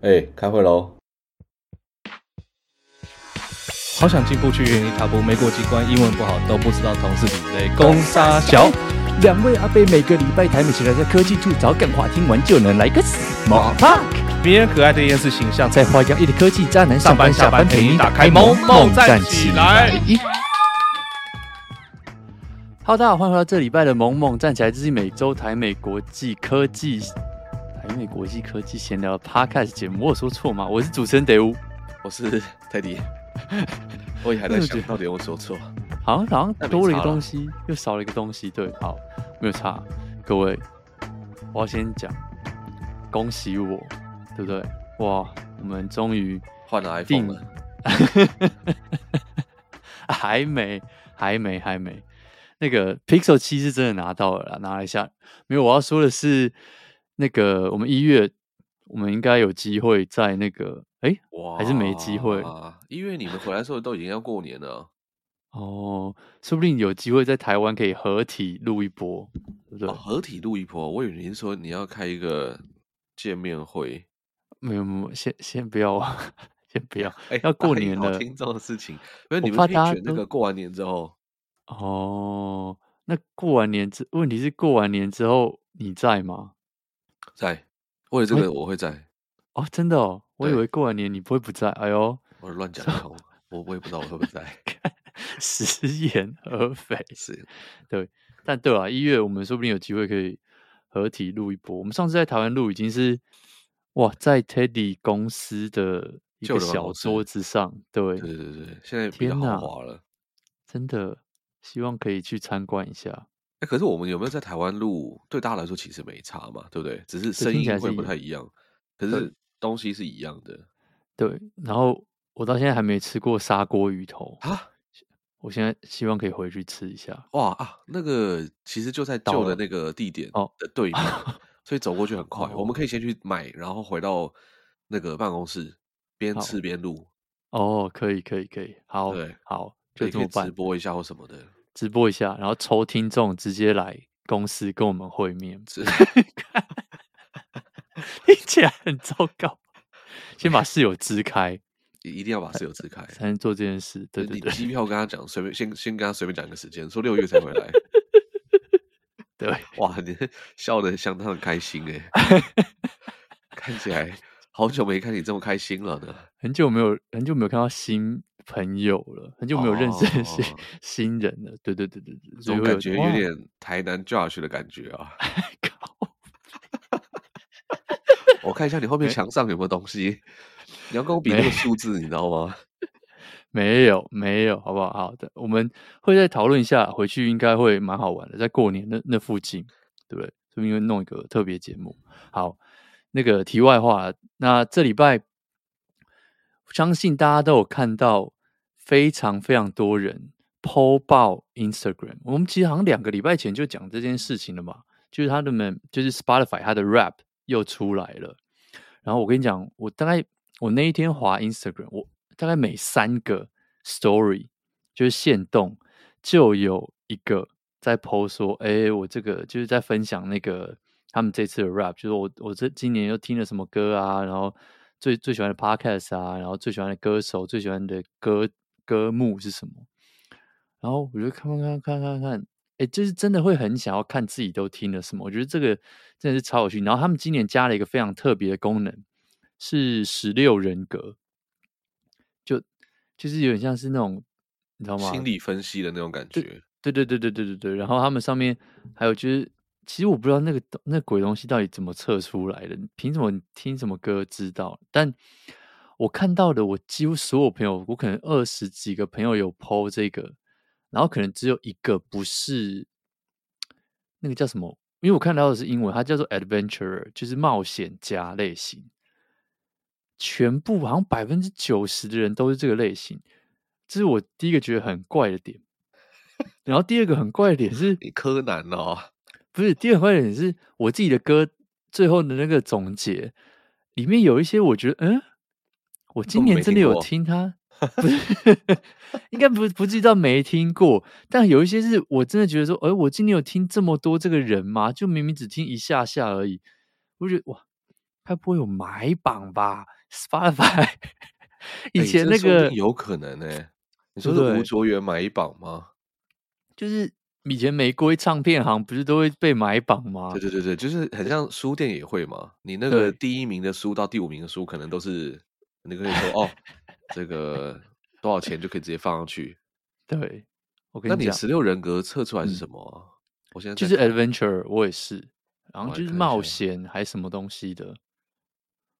哎、欸，开会喽！好想进步去原地踏步，没过几关，英文不好都不知道同事比类。攻杀小两位阿贝每个礼拜台美起来在科技处找干话，听完就能来个 small talk。迷人可爱的厌世形象，在花样一的科技渣男上班下班陪你打开萌萌站起来。Hello，大家好，欢迎回到这礼拜的萌萌站起来，这是每周台美国际科技。台美国际科技闲聊的 Podcast 节目，我有说错吗？我是主持人德乌，我是泰迪，我也还在想到底有说错，好像好像多了一个东西，又少了一个东西，对，好，没有差。各位，我要先讲，恭喜我，对不对？哇，我们终于换了 iPhone 了，还没，还没，还没。那个 Pixel 七是真的拿到了啦，拿一下。没有，我要说的是。那个，我们一月，我们应该有机会在那个，哎、欸，哇，还是没机会。一月你们回来的时候都已经要过年了，哦，说不定有机会在台湾可以合体录一波，对不对？哦、合体录一波，我以为你是说你要开一个见面会，没有没有，先先不要，先不要，哎、欸，要过年了，听这种事情，因为你们可以选那个过完年之后，哦，那过完年之，问题是过完年之后你在吗？在，为了这个我会在哦，真的哦，我以为过完年你不会不在，哎呦，我乱讲，我我也不知道我会不会在，食言而肥 是，对，但对啊，一月我们说不定有机会可以合体录一波。我们上次在台湾录已经是哇，在 Teddy 公司的一个小桌子上，对对对对，现在比较豪华了，真的，希望可以去参观一下。哎，可是我们有没有在台湾录？对大家来说其实没差嘛，对不对？只是声音会不太一样，可是东西是一样的。对，然后我到现在还没吃过砂锅鱼头啊！我现在希望可以回去吃一下。哇啊！那个其实就在旧的那个地点哦的对面，所以走过去很 快。我们可以先去买，然后回到那个办公室边吃边录。哦，可以，可以，可以。好，对，好，就这么办，直播一下或什么的。直播一下，然后抽听众直接来公司跟我们会面，听起来很糟糕。先把室友支开，一定要把室友支开才能做这件事。对对对，机票跟他讲，随便先先跟他随便讲一个时间，说六月才回来。对，哇，你笑得相当的开心哎，看起来好久没看你这么开心了呢。很久没有，很久没有看到新。朋友了，很久没有认识一些 新人了。对对对对对，这种感觉有点台南 Josh 的感觉啊。我看一下你后面墙上有没有东西，你要跟我比那个数字，你知道吗？没有没有，好不好？好的，我们会再讨论一下，回去应该会蛮好玩的，在过年那那附近，对不对？所以因为弄一个特别节目。好，那个题外话，那这礼拜相信大家都有看到。非常非常多人 po 爆 Instagram，我们其实好像两个礼拜前就讲这件事情了嘛，就是他的们就是 Spotify 他的 rap 又出来了，然后我跟你讲，我大概我那一天滑 Instagram，我大概每三个 story 就是限动就有一个在 po 说，哎，我这个就是在分享那个他们这次的 rap，就是我我这今年又听了什么歌啊，然后最最喜欢的 podcast 啊，然后最喜欢的歌手，最喜欢的歌。歌目是什么？然后我就看看看看看看，哎，就是真的会很想要看自己都听了什么。我觉得这个真的是超有趣。然后他们今年加了一个非常特别的功能，是十六人格，就就是有点像是那种你知道吗？心理分析的那种感觉。对对对对对对对。然后他们上面还有就是，其实我不知道那个那鬼东西到底怎么测出来的，凭什么你听什么歌知道？但我看到的，我几乎所有朋友，我可能二十几个朋友有 po 这个，然后可能只有一个不是那个叫什么？因为我看到的是英文，它叫做 adventurer，就是冒险家类型。全部好像百分之九十的人都是这个类型，这是我第一个觉得很怪的点。然后第二个很怪的点是，柯南哦，不是，第二个怪的点是我自己的歌最后的那个总结里面有一些，我觉得嗯。我今年真的有听他，不是，应该不不知道没听过，但有一些是我真的觉得说，哎，我今年有听这么多这个人吗？就明明只听一下下而已，我觉得哇，该不会有买榜吧？Spotify 以前那个、欸、有可能呢、欸？你说是吴卓源买榜吗？就是以前玫瑰唱片行不是都会被买榜吗？对对对对，就是很像书店也会嘛。你那个第一名的书到第五名的书，可能都是你可以说哦，这个多少钱就可以直接放上去。对，我跟你讲，那你十六人格测出来是什么、啊嗯？我现在就是 adventure，我也是，然后就是冒险还是什么东西的，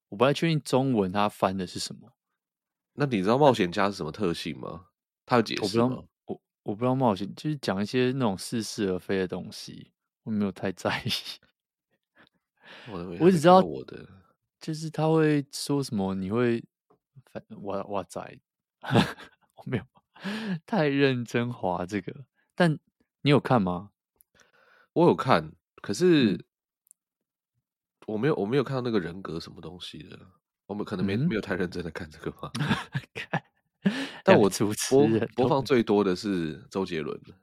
我不太确定中文它翻的是什么。那你知道冒险家是什么特性吗？他有解释吗？我不知道，冒险就是讲一些那种似是而非的东西，我没有太在意。我，我只知道我的就是他会说什么，你会反哇哇仔，我没有太认真滑这个，但你有看吗？我有看，可是、嗯、我没有我没有看到那个人格什么东西的。我们可能没、嗯、没有太认真的看这个吧，看，但我播播放最多的是周杰伦的，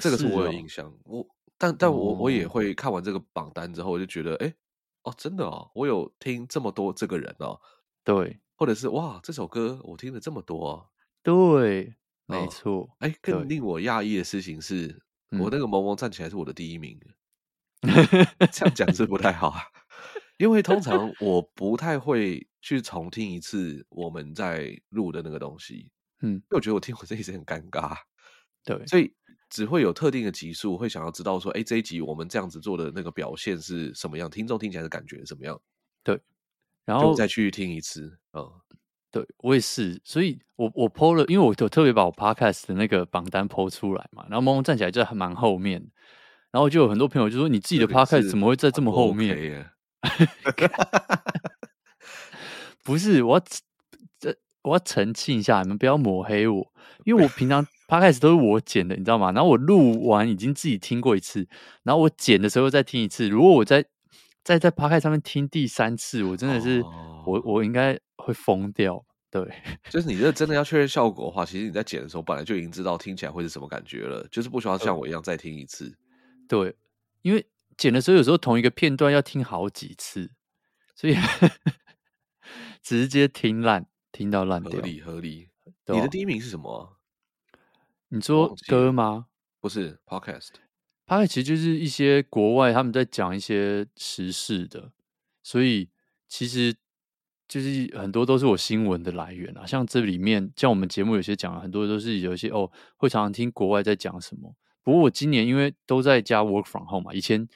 这个是我有印象。哦、我但但我我也会看完这个榜单之后，我就觉得，哎、欸，哦，真的哦，我有听这么多这个人哦，对，或者是哇，这首歌我听了这么多、哦，对，没错。哎、更令我讶异的事情是，我那个萌萌站起来是我的第一名，嗯、这样讲是不太好啊。因为通常我不太会去重听一次我们在录的那个东西，嗯，因为我觉得我听我这一集很尴尬，对，所以只会有特定的集数会想要知道说，哎，这一集我们这样子做的那个表现是什么样，听众听起来的感觉是什么样，对，然后再去听一次，嗯，对我也是，所以我我 PO 了，因为我就特别把我 Podcast 的那个榜单 PO 出来嘛，然后萌萌站起来就还蛮后面，然后就有很多朋友就说，你自己的 Podcast 怎么会在这么后面？不是，我要这我要澄清一下，你们不要抹黑我，因为我平常 podcast 都是我剪的，你知道吗？然后我录完已经自己听过一次，然后我剪的时候再听一次。如果我在在在 podcast 上面听第三次，我真的是、哦、我我应该会疯掉。对，就是你这真的要确认效果的话，其实你在剪的时候本来就已经知道听起来会是什么感觉了，就是不需要像我一样再听一次。对，因为。剪的时候，有时候同一个片段要听好几次，所以直接听烂，听到烂掉。合理合理。你的第一名是什么、啊？你说歌吗？不是，Podcast。Podcast 其实就是一些国外他们在讲一些时事的，所以其实就是很多都是我新闻的来源啊。像这里面，像我们节目有些讲了很多都是有一些哦，会常常听国外在讲什么。不过我今年因为都在家 work from home 嘛，以前。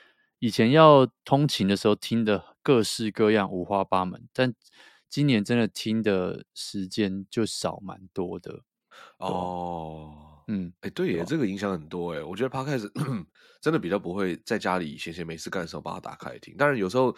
以前要通勤的时候听的各式各样五花八门，但今年真的听的时间就少蛮多的哦。嗯，哎、欸，对耶，这个影响很多哎。我觉得 Podcast 真的比较不会在家里闲闲没事干的时候把它打开听。当然有时候，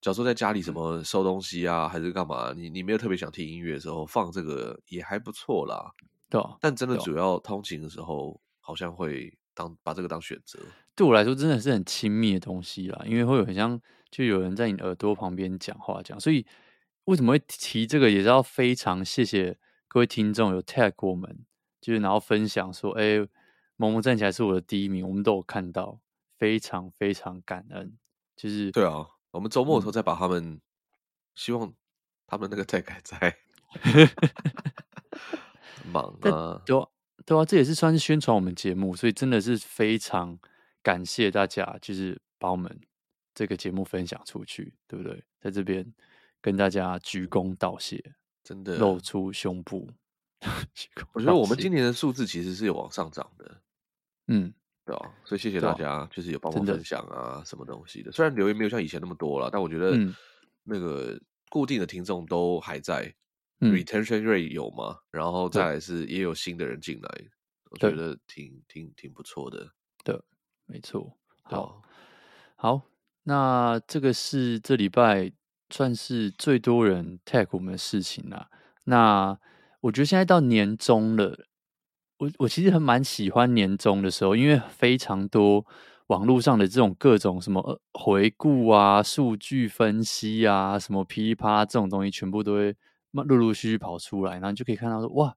假如说在家里什么收东西啊，还是干嘛，你你没有特别想听音乐的时候，放这个也还不错啦。对，但真的主要通勤的时候，好像会当把这个当选择。对我来说真的是很亲密的东西啦，因为会有很像就有人在你耳朵旁边讲话这样，所以为什么会提这个，也是要非常谢谢各位听众有 tag 我们，就是然后分享说，哎，萌萌站起来是我的第一名，我们都有看到，非常非常感恩。就是对啊，我们周末的时候再把他们，嗯、希望他们那个 tag 还在，忙啊，对啊，对啊，这也是算是宣传我们节目，所以真的是非常。感谢大家，就是把我们这个节目分享出去，对不对？在这边跟大家鞠躬道谢，真的露出胸部。我觉得我们今年的。数字其实是有往上涨的，嗯，对啊，所以谢谢大家，就是有帮我分享啊，什么东西的。虽然留言没有像以前那么多了，但我觉得那个固定的听众都还在，嗯，retention rate 有吗？然后再来是也有新的人进来，我觉得挺挺挺不错的，对。没错，好，好，那这个是这礼拜算是最多人 tag 我们的事情啦。那我觉得现在到年终了，我我其实还蛮喜欢年终的时候，因为非常多网络上的这种各种什么回顾啊、数据分析啊、什么噼里啪啦这种东西，全部都会陆陆续续跑出来，然后你就可以看到说哇。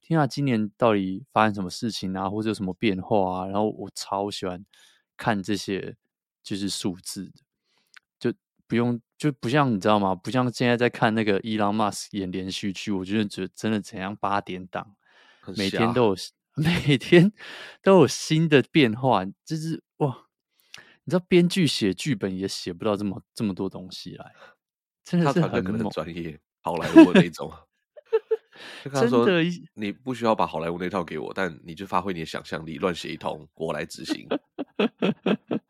听下今年到底发生什么事情啊，或者有什么变化啊？然后我超喜欢看这些，就是数字的，就不用，就不像你知道吗？不像现在在看那个伊朗马斯演连续剧，我觉得觉得真的怎样八点档，每天都有 每天都有新的变化，就是哇！你知道编剧写剧本也写不到这么这么多东西来，真的是很专业，好莱坞那种。真的，你不需要把好莱坞那套给我，但你就发挥你的想象力，乱写一通，我来执行。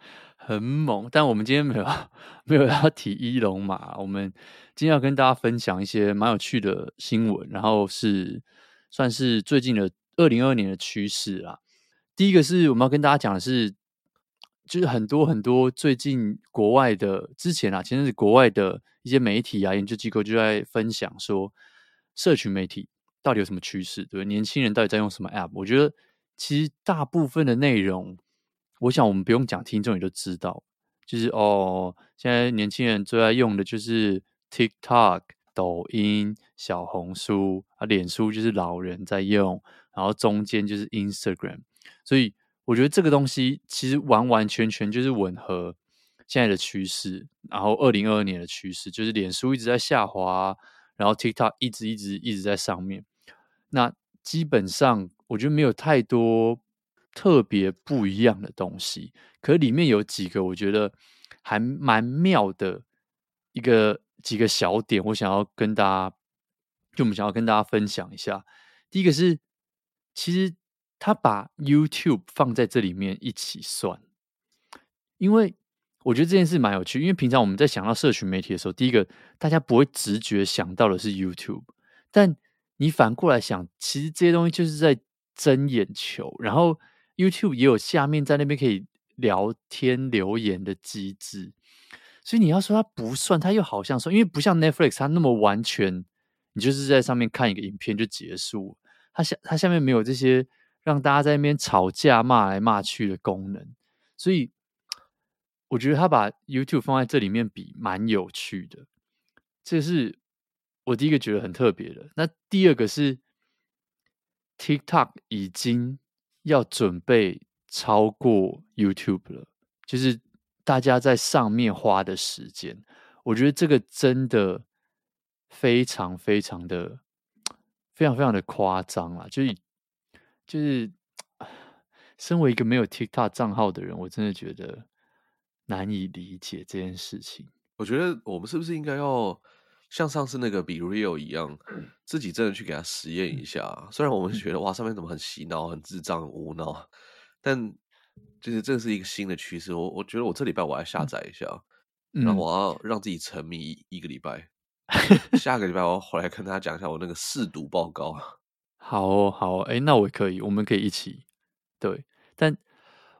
很猛，但我们今天没有 没有要提一龙马，我们今天要跟大家分享一些蛮有趣的新闻，然后是算是最近的二零二二年的趋势啦。第一个是我们要跟大家讲的是，就是很多很多最近国外的之前啊，其实是国外的一些媒体啊、研究机构就在分享说，社群媒体到底有什么趋势？对，年轻人到底在用什么 App？我觉得其实大部分的内容。我想我们不用讲，听众也都知道，就是哦，现在年轻人最爱用的就是 TikTok、抖音、小红书啊，脸书就是老人在用，然后中间就是 Instagram，所以我觉得这个东西其实完完全全就是吻合现在的趋势，然后二零二二年的趋势就是脸书一直在下滑，然后 TikTok 一直一直一直在上面，那基本上我觉得没有太多。特别不一样的东西，可里面有几个我觉得还蛮妙的一个几个小点，我想要跟大家，就我们想要跟大家分享一下。第一个是，其实他把 YouTube 放在这里面一起算，因为我觉得这件事蛮有趣。因为平常我们在想到社群媒体的时候，第一个大家不会直觉想到的是 YouTube，但你反过来想，其实这些东西就是在争眼球，然后。YouTube 也有下面在那边可以聊天留言的机制，所以你要说它不算，它又好像算，因为不像 Netflix 它那么完全，你就是在上面看一个影片就结束，它下它下面没有这些让大家在那边吵架骂来骂去的功能，所以我觉得他把 YouTube 放在这里面比蛮有趣的，这是我第一个觉得很特别的。那第二个是 TikTok 已经。要准备超过 YouTube 了，就是大家在上面花的时间，我觉得这个真的非常非常的非常非常的夸张啊！就是就是，身为一个没有 TikTok 账号的人，我真的觉得难以理解这件事情。我觉得我们是不是应该要像上次那个 BeReal 一样，自己真的去给他实验一下。虽然我们觉得哇，上面怎么很洗脑、很智障、很无脑，但就是这是一个新的趋势。我我觉得我这礼拜我要下载一下，嗯、然后我要让自己沉迷一个礼拜。下个礼拜我要回来跟大家讲一下我那个试读报告。好哦，好哦，哎，那我可以，我们可以一起。对，但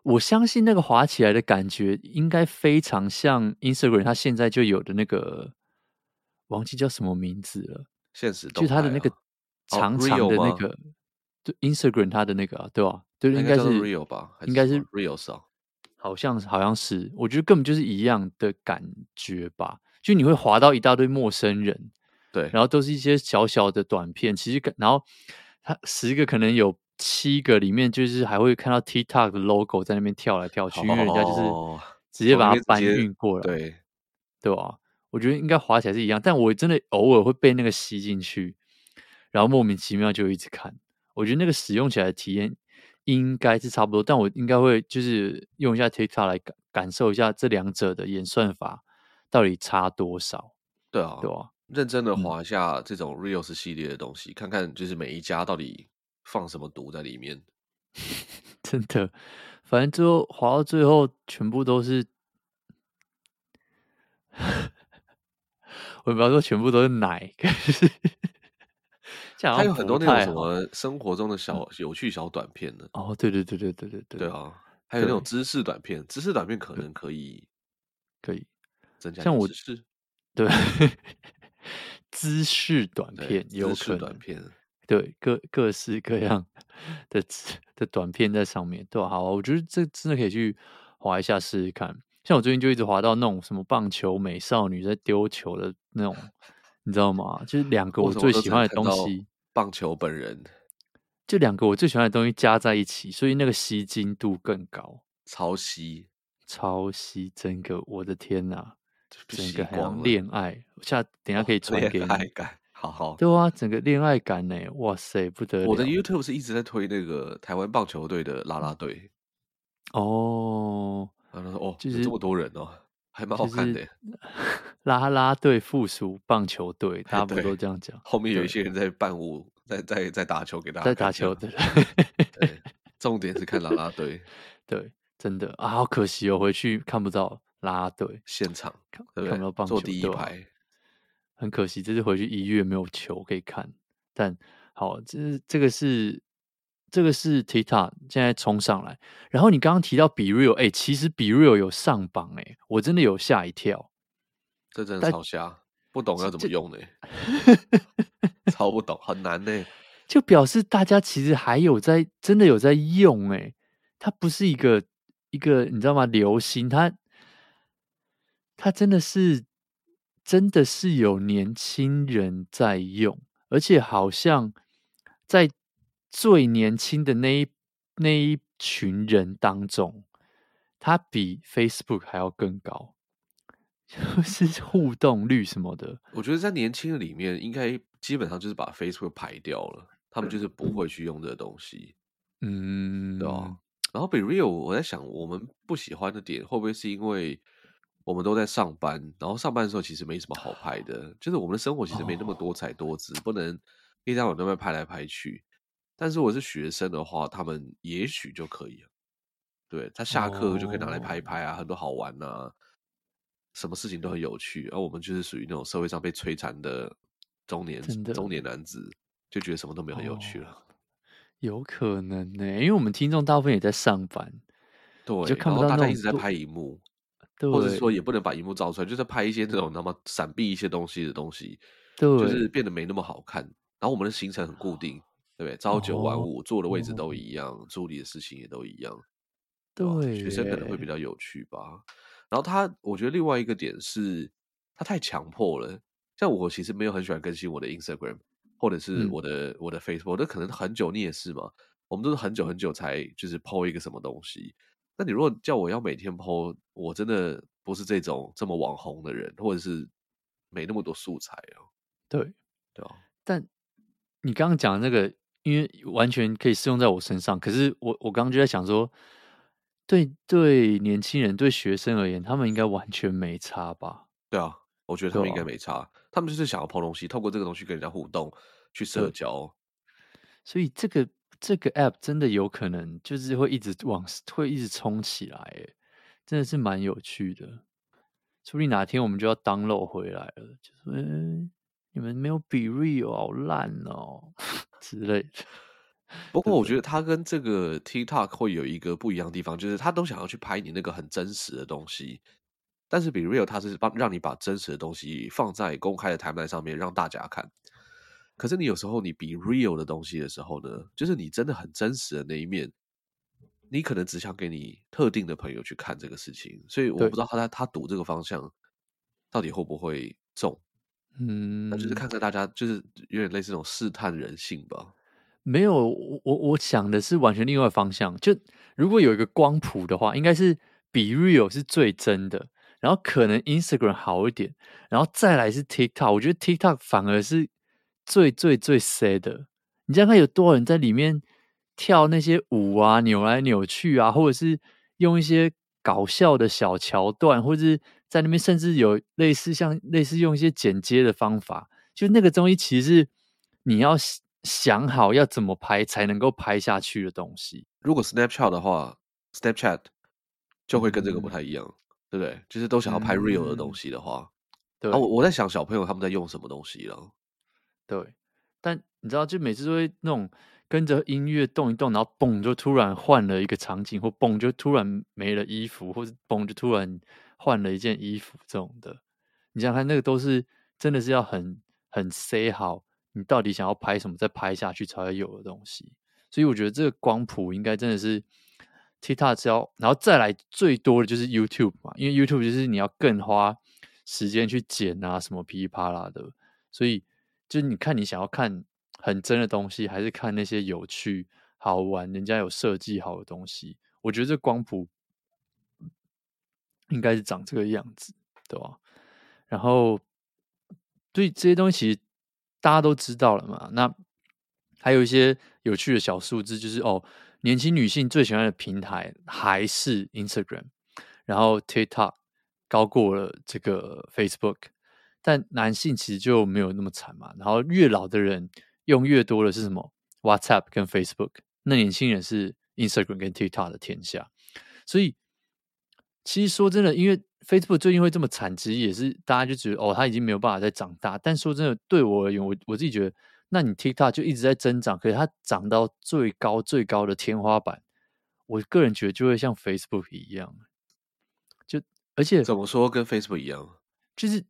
我相信那个滑起来的感觉应该非常像 Instagram，它现在就有的那个。忘记叫什么名字了，现实就他的那个长长的那个，就 Instagram 他的那个，对吧？对，应该是 Real 吧？应该是 Real 好像好像是，我觉得根本就是一样的感觉吧。就你会滑到一大堆陌生人，对，然后都是一些小小的短片，其实然后他十个可能有七个里面，就是还会看到 TikTok 的 logo 在那边跳来跳去，因为人家就是直接把它搬运过来，对，对吧？我觉得应该滑起来是一样，但我真的偶尔会被那个吸进去，然后莫名其妙就一直看。我觉得那个使用起来的体验应该是差不多，但我应该会就是用一下 TikTok 来感感受一下这两者的演算法到底差多少。对啊，对啊，认真的滑一下这种 Reels 系列的东西，嗯、看看就是每一家到底放什么毒在里面。真的，反正最后滑到最后，全部都是。我不要说全部都是奶，可是还有很多那种什么生活中的小有趣小短片呢？哦，对对对对对对对，对啊，还有那种知识短片，知识短片可能可以可以增加像我是，对，知识短片有可能短片，对各各式各样的的短片在上面，对，好，我觉得这真的可以去划一下试试看。像我最近就一直滑到那种什么棒球美少女在丢球的那种，你知道吗？就是两个我最喜欢的东西，棒球本人，就两个我最喜欢的东西加在一起，所以那个吸睛度更高，超吸，超吸，整个我的天呐！整个恋爱，下等下可以传给你。恋爱感，好好。对啊，整个恋爱感呢，哇塞，不得了！我的 YouTube 是一直在推那个台湾棒球队的啦啦队。哦，然后说哦，就是这么多人哦，还蛮好看的。拉拉队附属棒球队，大家不都这样讲？后面有一些人在伴舞，在在在打球给大家，在打球的。对，重点是看拉拉队。对，真的啊，好可惜哦，回去看不到拉拉队现场，看不到棒球，坐第一排，很可惜，这次回去一月没有球可以看。但好，这是这个是。这个是 TikTok 现在冲上来，然后你刚刚提到 BeReal，哎，其实 BeReal 有上榜，哎，我真的有吓一跳，这真的超瞎，不懂要怎么用呢？超不懂，很难呢。就表示大家其实还有在，真的有在用，哎，它不是一个一个你知道吗？流行，它它真的是真的是有年轻人在用，而且好像在。最年轻的那一那一群人当中，他比 Facebook 还要更高，就是互动率什么的。我觉得在年轻的里面，应该基本上就是把 Facebook 排掉了，他们就是不会去用这个东西。嗯，对啊。然后 BeReal，我在想，我们不喜欢的点会不会是因为我们都在上班，然后上班的时候其实没什么好拍的，就是我们的生活其实没那么多彩多姿，哦、不能一天到晚都在拍来拍去。但是我是学生的话，他们也许就可以了。对，他下课就可以拿来拍一拍啊，oh. 很多好玩啊，什么事情都很有趣。而我们就是属于那种社会上被摧残的中年中年男子，就觉得什么都没有很有趣了。Oh. 有可能呢、欸，因为我们听众大部分也在上班，对，就看不到大家一直在拍荧幕，对，或者说也不能把荧幕照出来，就在拍一些这种那么闪避一些东西的东西，对，就是变得没那么好看。然后我们的行程很固定。对不对？朝九晚五，坐的位置都一样，处理的事情也都一样。对，学生可能会比较有趣吧。然后他，我觉得另外一个点是，他太强迫了。像我其实没有很喜欢更新我的 Instagram，或者是我的、嗯、我的 Facebook，那可能很久你也是嘛。我们都是很久很久才就是 po 一个什么东西。那你如果叫我要每天 po，我真的不是这种这么网红的人，或者是没那么多素材哦。对，对啊。但你刚刚讲的那个。因为完全可以适用在我身上，可是我我刚刚就在想说，对对，年轻人对学生而言，他们应该完全没差吧？对啊，我觉得他们应该没差，啊、他们就是想要抛东西，透过这个东西跟人家互动，去社交。所以这个这个 app 真的有可能就是会一直往会一直冲起来，哎，真的是蛮有趣的。说不定哪天我们就要 download 回来了，就是、欸、你们没有 BeReal 好烂哦。之类的，不过我觉得他跟这个 TikTok 会有一个不一样的地方，就是他都想要去拍你那个很真实的东西，但是 BeReal 他是帮让你把真实的东西放在公开的台面上面让大家看。可是你有时候你 BeReal 的东西的时候呢，就是你真的很真实的那一面，你可能只想给你特定的朋友去看这个事情，所以我不知道他在他赌这个方向到底会不会中。嗯，那就是看看大家，就是有点类似这种试探人性吧。没有，我我我想的是完全另外方向。就如果有一个光谱的话，应该是 BeReal 是最真的，然后可能 Instagram 好一点，然后再来是 TikTok。我觉得 TikTok 反而是最最最 sad 的。你想想看，有多少人在里面跳那些舞啊，扭来扭去啊，或者是用一些搞笑的小桥段，或者是。在那边甚至有类似像类似用一些剪接的方法，就那个东西其实是你要想好要怎么拍才能够拍下去的东西。如果 Snapchat 的话，Snapchat 就会跟这个不太一样，嗯、对不对？就是都想要拍 real 的东西的话，嗯、对。我我在想小朋友他们在用什么东西了？对，但你知道，就每次都会那种跟着音乐动一动，然后嘣就突然换了一个场景，或嘣就突然没了衣服，或者嘣就突然。换了一件衣服，这种的，你想看那个都是真的是要很很 say 好，你到底想要拍什么，再拍下去才会有的东西。所以我觉得这个光谱应该真的是 TikTok 只要，然后再来最多的就是 YouTube 嘛，因为 YouTube 就是你要更花时间去剪啊，什么噼里啪啦的。所以就是你看你想要看很真的东西，还是看那些有趣好玩、人家有设计好的东西，我觉得这光谱。应该是长这个样子，对吧？然后，对这些东西大家都知道了嘛。那还有一些有趣的小数字，就是哦，年轻女性最喜欢的平台还是 Instagram，然后 TikTok 高过了这个 Facebook，但男性其实就没有那么惨嘛。然后越老的人用越多的是什么？WhatsApp 跟 Facebook，那年轻人是 Instagram 跟 TikTok 的天下。所以，其实说真的，因为 Facebook 最近会这么惨，其实也是大家就觉得哦，他已经没有办法再长大。但说真的，对我而言，我我自己觉得，那你 TikTok 就一直在增长，可是它长到最高最高的天花板，我个人觉得就会像 Facebook 一样，就而且怎么说跟 Facebook 一样，就是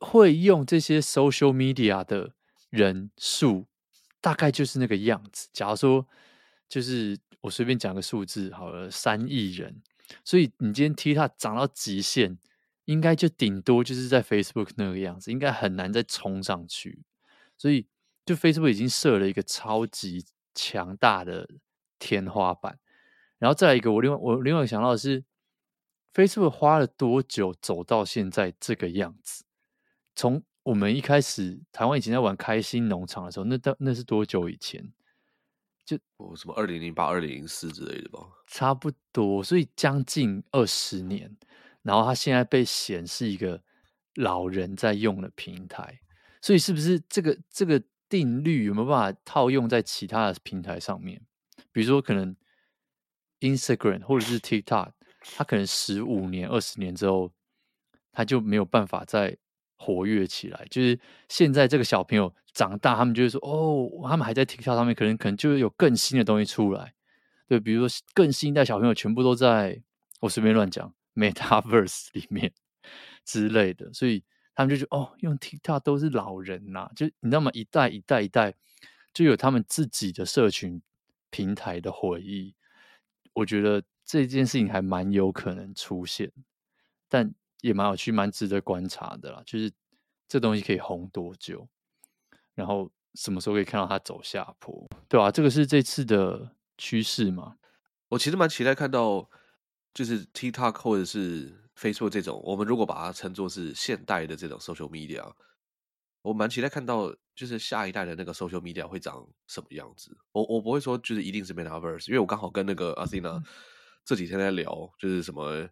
会用这些 social media 的人数大概就是那个样子。假如说，就是我随便讲个数字好了，三亿人。所以你今天 TikTok 涨到极限，应该就顶多就是在 Facebook 那个样子，应该很难再冲上去。所以就 Facebook 已经设了一个超级强大的天花板。然后再来一个，我另外我另外想到的是，Facebook 花了多久走到现在这个样子？从我们一开始台湾以前在玩开心农场的时候，那到那是多久以前？就哦，什么二零零八、二零零四之类的吧，差不多，所以将近二十年，然后它现在被显示一个老人在用的平台，所以是不是这个这个定律有没有办法套用在其他的平台上面？比如说，可能 Instagram 或者是 TikTok，它可能十五年、二十年之后，它就没有办法再活跃起来。就是现在这个小朋友。长大，他们就会说：“哦，他们还在 TikTok 上面，可能可能就有更新的东西出来。”对，比如说更新一代小朋友全部都在我随便乱讲 Metaverse 里面之类的，所以他们就觉得：“哦，用 TikTok 都是老人呐、”就你知道吗？一代一代一代就有他们自己的社群平台的回忆。我觉得这件事情还蛮有可能出现，但也蛮有趣、蛮值得观察的啦。就是这东西可以红多久？然后什么时候可以看到它走下坡？对啊，这个是这次的趋势嘛？我其实蛮期待看到，就是 TikTok 或者是 Facebook 这种，我们如果把它称作是现代的这种 social media，我蛮期待看到，就是下一代的那个 social media 会长什么样子。我我不会说就是一定是 Metaverse，因为我刚好跟那个 Athena 这几天在聊，就是什么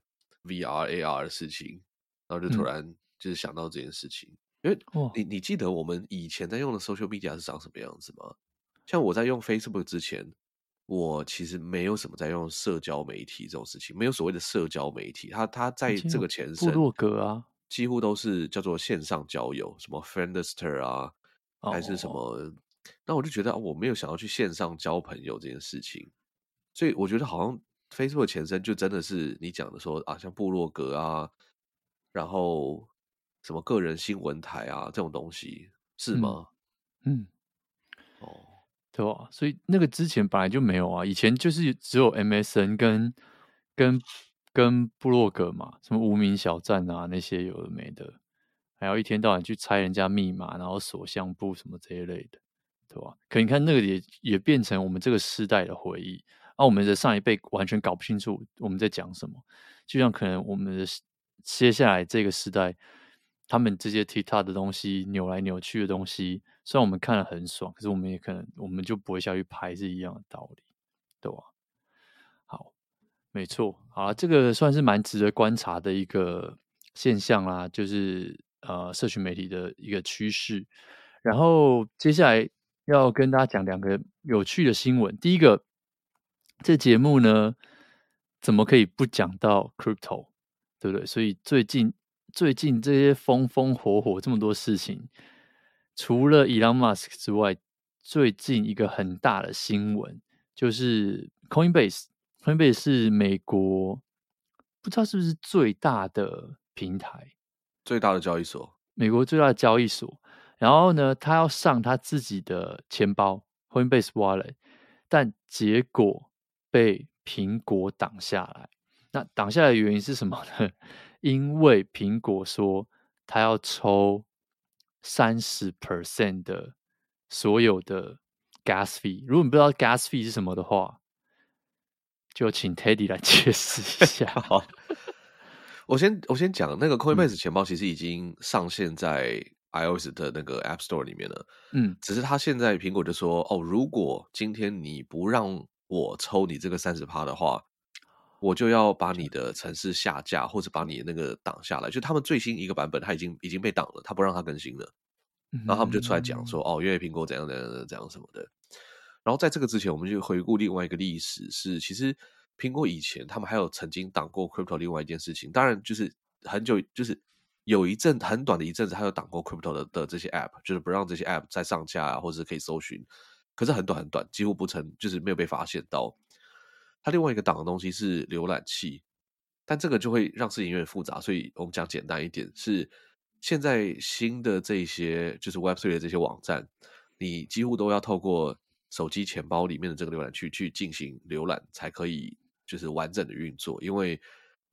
VR AR 的事情，然后就突然就是想到这件事情。因为你你记得我们以前在用的 social media 是长什么样子吗？像我在用 Facebook 之前，我其实没有什么在用社交媒体这种事情，没有所谓的社交媒体。它它在这个前身，部落格啊，几乎都是叫做线上交友，什么 Friendster 啊，还是什么。那我就觉得我没有想要去线上交朋友这件事情，所以我觉得好像 Facebook 的前身就真的是你讲的说啊，像部落格啊，然后。什么个人新闻台啊，这种东西是吗？嗯，哦、嗯，对吧？所以那个之前本来就没有啊，以前就是只有 MSN 跟跟跟部落格嘛，什么无名小站啊那些有的没的，还要一天到晚去猜人家密码，然后锁相簿什么这一类的，对吧？可你看那个也也变成我们这个时代的回忆，而、啊、我们的上一辈完全搞不清楚我们在讲什么，就像可能我们的接下来这个时代。他们这些 TikTok 的东西扭来扭去的东西，虽然我们看了很爽，可是我们也可能我们就不会下去拍，是一样的道理，对吧？好，没错，好，这个算是蛮值得观察的一个现象啦，就是呃，社群媒体的一个趋势。然后接下来要跟大家讲两个有趣的新闻。第一个，这节目呢，怎么可以不讲到 Crypto，对不对？所以最近。最近这些风风火火这么多事情，除了 Elon Musk 之外，最近一个很大的新闻就是 Coinbase。Coinbase 是美国不知道是不是最大的平台，最大的交易所，美国最大的交易所。然后呢，他要上他自己的钱包 Coinbase Wallet，但结果被苹果挡下来。那挡下来的原因是什么呢？因为苹果说他要抽三十 percent 的所有的 gas fee，如果你不知道 gas fee 是什么的话，就请 Teddy 来解释一下。好我先我先讲那个 Coinbase 钱包，其实已经上线在 iOS 的那个 App Store 里面了。嗯，只是它现在苹果就说，哦，如果今天你不让我抽你这个三十趴的话，我就要把你的城市下架，或者把你那个挡下来。就他们最新一个版本，它已经已经被挡了，他不让它更新了。然后他们就出来讲说，哦，因为苹果怎样怎样怎样什么的。然后在这个之前，我们就回顾另外一个历史，是其实苹果以前他们还有曾经挡过 crypto 另外一件事情，当然就是很久，就是有一阵很短的一阵子，还有挡过 crypto 的的这些 app，就是不让这些 app 再上架啊，或者是可以搜寻，可是很短很短，几乎不成，就是没有被发现到。它另外一个挡的东西是浏览器，但这个就会让事情有点复杂，所以我们讲简单一点，是现在新的这些就是 Web3 的这些网站，你几乎都要透过。手机钱包里面的这个浏览器去进行浏览，才可以就是完整的运作，因为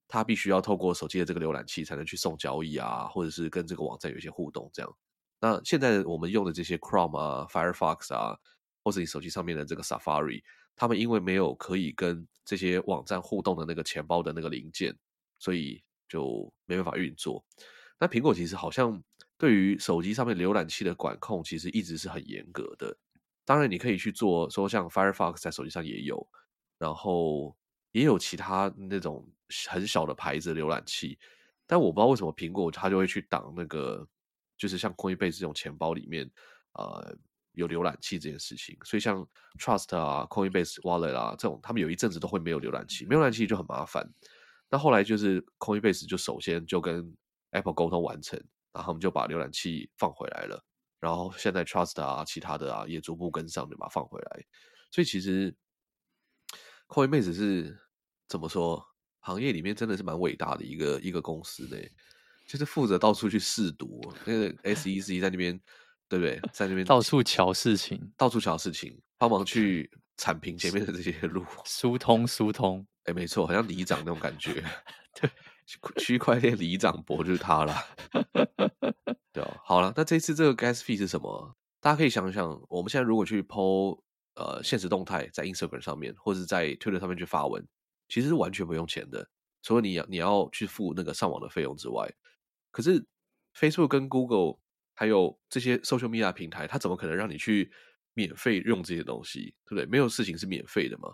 它必须要透过手机的这个浏览器才能去送交易啊，或者是跟这个网站有一些互动。这样，那现在我们用的这些 Chrome 啊、Firefox 啊，或者你手机上面的这个 Safari，他们因为没有可以跟这些网站互动的那个钱包的那个零件，所以就没办法运作。那苹果其实好像对于手机上面浏览器的管控，其实一直是很严格的。当然，你可以去做，说像 Firefox 在手机上也有，然后也有其他那种很小的牌子浏览器，但我不知道为什么苹果它就会去挡那个，就是像 Coinbase 这种钱包里面，呃，有浏览器这件事情。所以像 Trust 啊、Coinbase Wallet 啊这种，他们有一阵子都会没有浏览器，没有浏览器就很麻烦。那后来就是 Coinbase 就首先就跟 Apple 沟通完成，然后我们就把浏览器放回来了。然后现在 Trust 啊，其他的啊也逐步跟上，就把它放回来。所以其实 Coinbase 是怎么说？行业里面真的是蛮伟大的一个一个公司呢，就是负责到处去试毒，那个 SEC 在那边，对不对？在那边到处瞧事情，到处瞧事情，帮忙去铲平前面的这些路，疏通疏通。哎，没错，好像里长那种感觉。对，区块链里长伯就是他了。对哦，好了，那这次这个 gas fee 是什么？大家可以想想，我们现在如果去 po 呃现实动态在 Instagram 上面，或者在 Twitter 上面去发文，其实是完全不用钱的，除了你要你要去付那个上网的费用之外。可是 Facebook 跟 Google 还有这些 social media 平台，它怎么可能让你去免费用这些东西？对不对？没有事情是免费的嘛。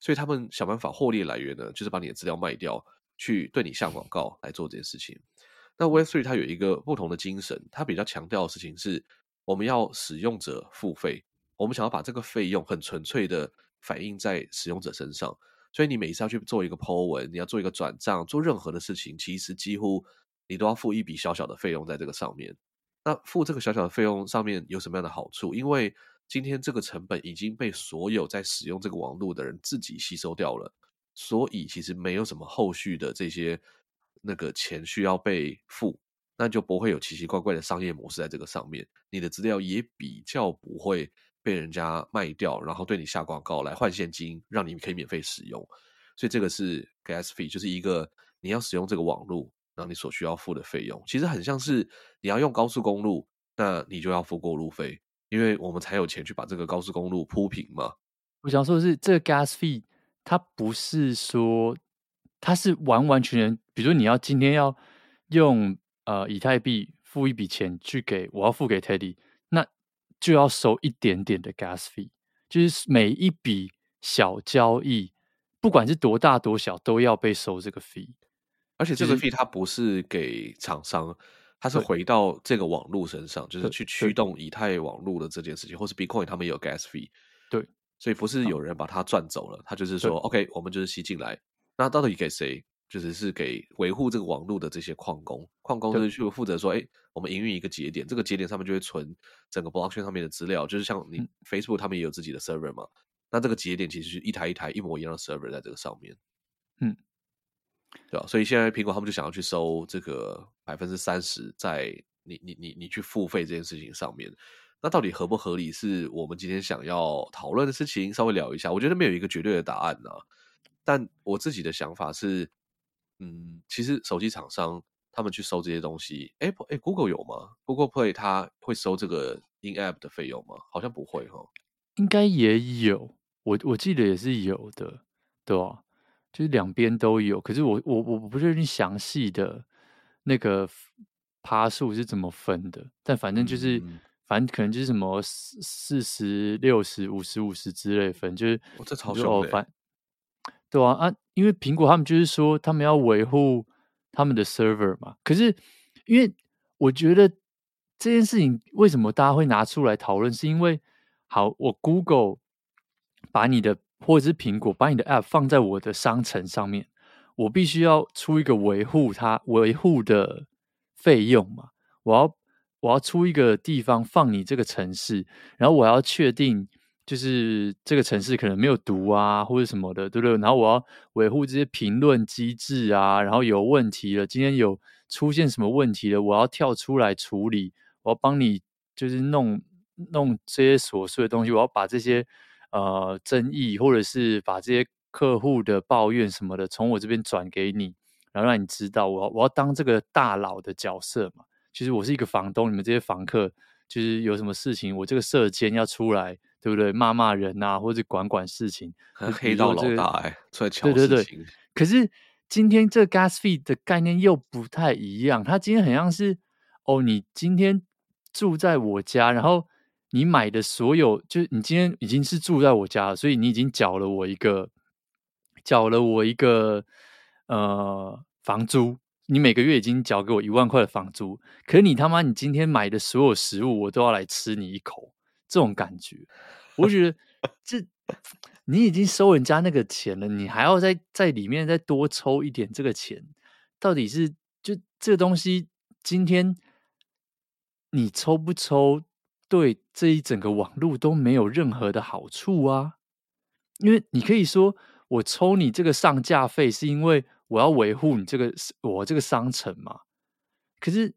所以他们想办法获利来源呢，就是把你的资料卖掉，去对你下广告来做这件事情。那 Web3 它有一个不同的精神，它比较强调的事情是，我们要使用者付费，我们想要把这个费用很纯粹的反映在使用者身上。所以你每一次要去做一个 po 文，你要做一个转账，做任何的事情，其实几乎你都要付一笔小小的费用在这个上面。那付这个小小的费用上面有什么样的好处？因为今天这个成本已经被所有在使用这个网络的人自己吸收掉了，所以其实没有什么后续的这些。那个钱需要被付，那就不会有奇奇怪怪的商业模式在这个上面。你的资料也比较不会被人家卖掉，然后对你下广告来换现金，让你可以免费使用。所以这个是 gas fee，就是一个你要使用这个网络，然后你所需要付的费用。其实很像是你要用高速公路，那你就要付过路费，因为我们才有钱去把这个高速公路铺平嘛。我想说的是，这个 gas fee 它不是说。它是完完全全，比如你要今天要用呃以太币付一笔钱去给我要付给 Teddy，那就要收一点点的 gas fee，就是每一笔小交易，不管是多大多小，都要被收这个 fee。而且这个 fee 它不是给厂商，它是回到这个网络身上，就是去驱动以太网络的这件事情，或是 Bitcoin 他们也有 gas fee。对，所以不是有人把它赚走了，他就是说。OK，我们就是吸进来。那到底给谁？就是是给维护这个网络的这些矿工，矿工就。是去负责说，哎，我们营运一个节点，这个节点上面就会存整个 blockchain 上面的资料，就是像你 Facebook 他们也有自己的 server 嘛，嗯、那这个节点其实是一台一台一模一样的 server 在这个上面，嗯，对吧？所以现在苹果他们就想要去收这个百分之三十，在你你你你去付费这件事情上面，那到底合不合理？是我们今天想要讨论的事情，稍微聊一下。我觉得没有一个绝对的答案呢、啊。但我自己的想法是，嗯，其实手机厂商他们去收这些东西，Apple 哎，Google 有吗？Google Play 它会收这个 In App 的费用吗？好像不会哈，应该也有，我我记得也是有的，对吧？就是两边都有。可是我我我不确定详细的那个趴数是怎么分的，但反正就是、嗯、反正可能就是什么四四十六十五十五十之类分，就是我这超凶的。对啊啊，因为苹果他们就是说他们要维护他们的 server 嘛，可是因为我觉得这件事情为什么大家会拿出来讨论，是因为好，我 Google 把你的或者是苹果把你的 App 放在我的商城上面，我必须要出一个维护它维护的费用嘛，我要我要出一个地方放你这个城市，然后我要确定。就是这个城市可能没有毒啊，或者什么的，对不对？然后我要维护这些评论机制啊，然后有问题了，今天有出现什么问题了，我要跳出来处理，我要帮你就是弄弄这些琐碎的东西，我要把这些呃争议或者是把这些客户的抱怨什么的从我这边转给你，然后让你知道，我要我要当这个大佬的角色嘛。其实我是一个房东，你们这些房客就是有什么事情，我这个社监要出来。对不对？骂骂人啊，或者管管事情，黑道老大哎、欸，出来对对对。可是今天这 gas fee 的概念又不太一样。他今天很像是哦，你今天住在我家，然后你买的所有，就是你今天已经是住在我家了，所以你已经缴了我一个，缴了我一个呃房租。你每个月已经缴给我一万块的房租，可是你他妈，你今天买的所有食物，我都要来吃你一口。这种感觉，我觉得 这你已经收人家那个钱了，你还要在在里面再多抽一点这个钱，到底是就这个东西，今天你抽不抽，对这一整个网络都没有任何的好处啊。因为你可以说我抽你这个上架费，是因为我要维护你这个我这个商城嘛。可是